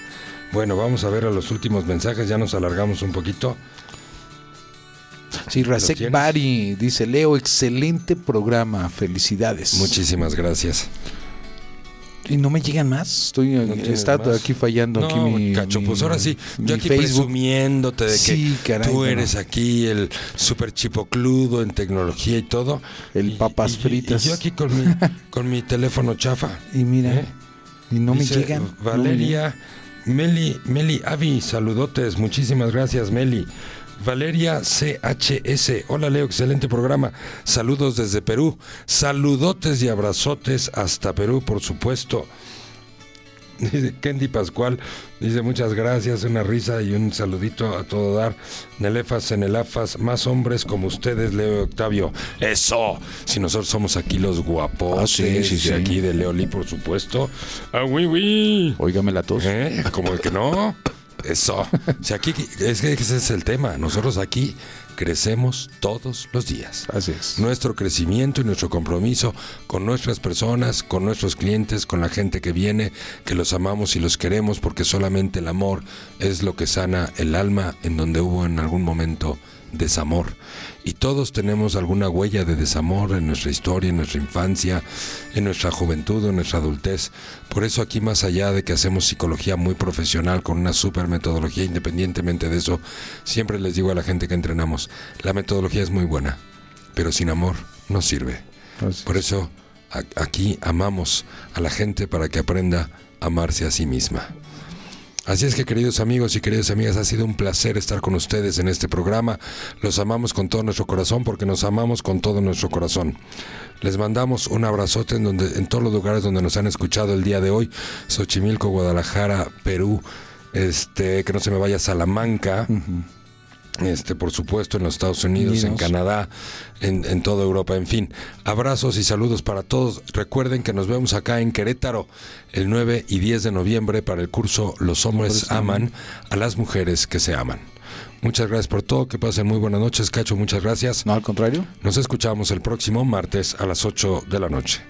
Bueno, vamos a ver a los últimos mensajes, ya nos alargamos un poquito. Sí, Rasek? Bari dice, Leo, excelente programa, felicidades. Muchísimas gracias. ¿Y no me llegan más? Estoy ¿No tienes está más? aquí fallando No, aquí mi cacho, pues ahora sí, yo aquí Facebook. presumiéndote de que Sí, caray, tú no. eres aquí el super chipocludo en tecnología y todo. El Y- papas y- fritas. Y yo aquí con mi, con mi teléfono chafa. Y mira, ¿Eh? y Dice no me llegan. Valeria, Meli, Meli Avi, saludotes, muchísimas gracias, Meli. Valeria CHS, hola Leo, excelente programa. Saludos desde Perú. Saludotes y abrazotes hasta Perú, por supuesto. Dice Kendi Pascual, dice muchas gracias, una risa y un saludito a todo dar. Nelefas en el AFAS, más hombres como ustedes, Leo y Octavio. Eso, si nosotros somos aquí los guapos, Ah, sí, sí, sí. de aquí de Leoli, por supuesto. Ah, oui, oui. Óigame la tos. ¿Eh? Como que no. Eso. Si aquí, es que ese es el tema. Nosotros aquí crecemos todos los días. Así es. Nuestro crecimiento y nuestro compromiso con nuestras personas, con nuestros clientes, con la gente que viene, que los amamos y los queremos, porque solamente el amor es lo que sana el alma en donde hubo en algún momento desamor. Y todos tenemos alguna huella de desamor en nuestra historia, en nuestra infancia, en nuestra juventud, en nuestra adultez. Por eso aquí más allá de que hacemos psicología muy profesional con una super metodología, independientemente de eso, siempre les digo a la gente que entrenamos, la metodología es muy buena, pero sin amor no sirve. Así Por eso aquí amamos a la gente para que aprenda a amarse a sí misma. Así es que queridos amigos y queridas amigas, ha sido un placer estar con ustedes en este programa. Los amamos con todo nuestro corazón porque nos amamos con todo nuestro corazón. Les mandamos un abrazote en, donde, en todos los lugares donde nos han escuchado el día de hoy. Xochimilco, Guadalajara, Perú, este, que no se me vaya Salamanca. Este, por supuesto, en los Estados Unidos, en. Canadá, en, en toda Europa, en fin. Abrazos y saludos para todos. Recuerden que nos vemos acá en Querétaro el 9 y 10 de noviembre para el curso Los hombres aman a las mujeres que se aman. Muchas gracias por todo, que pasen muy buenas noches, Cacho, muchas gracias. No, al contrario. Nos escuchamos el próximo martes a las 8 de la noche.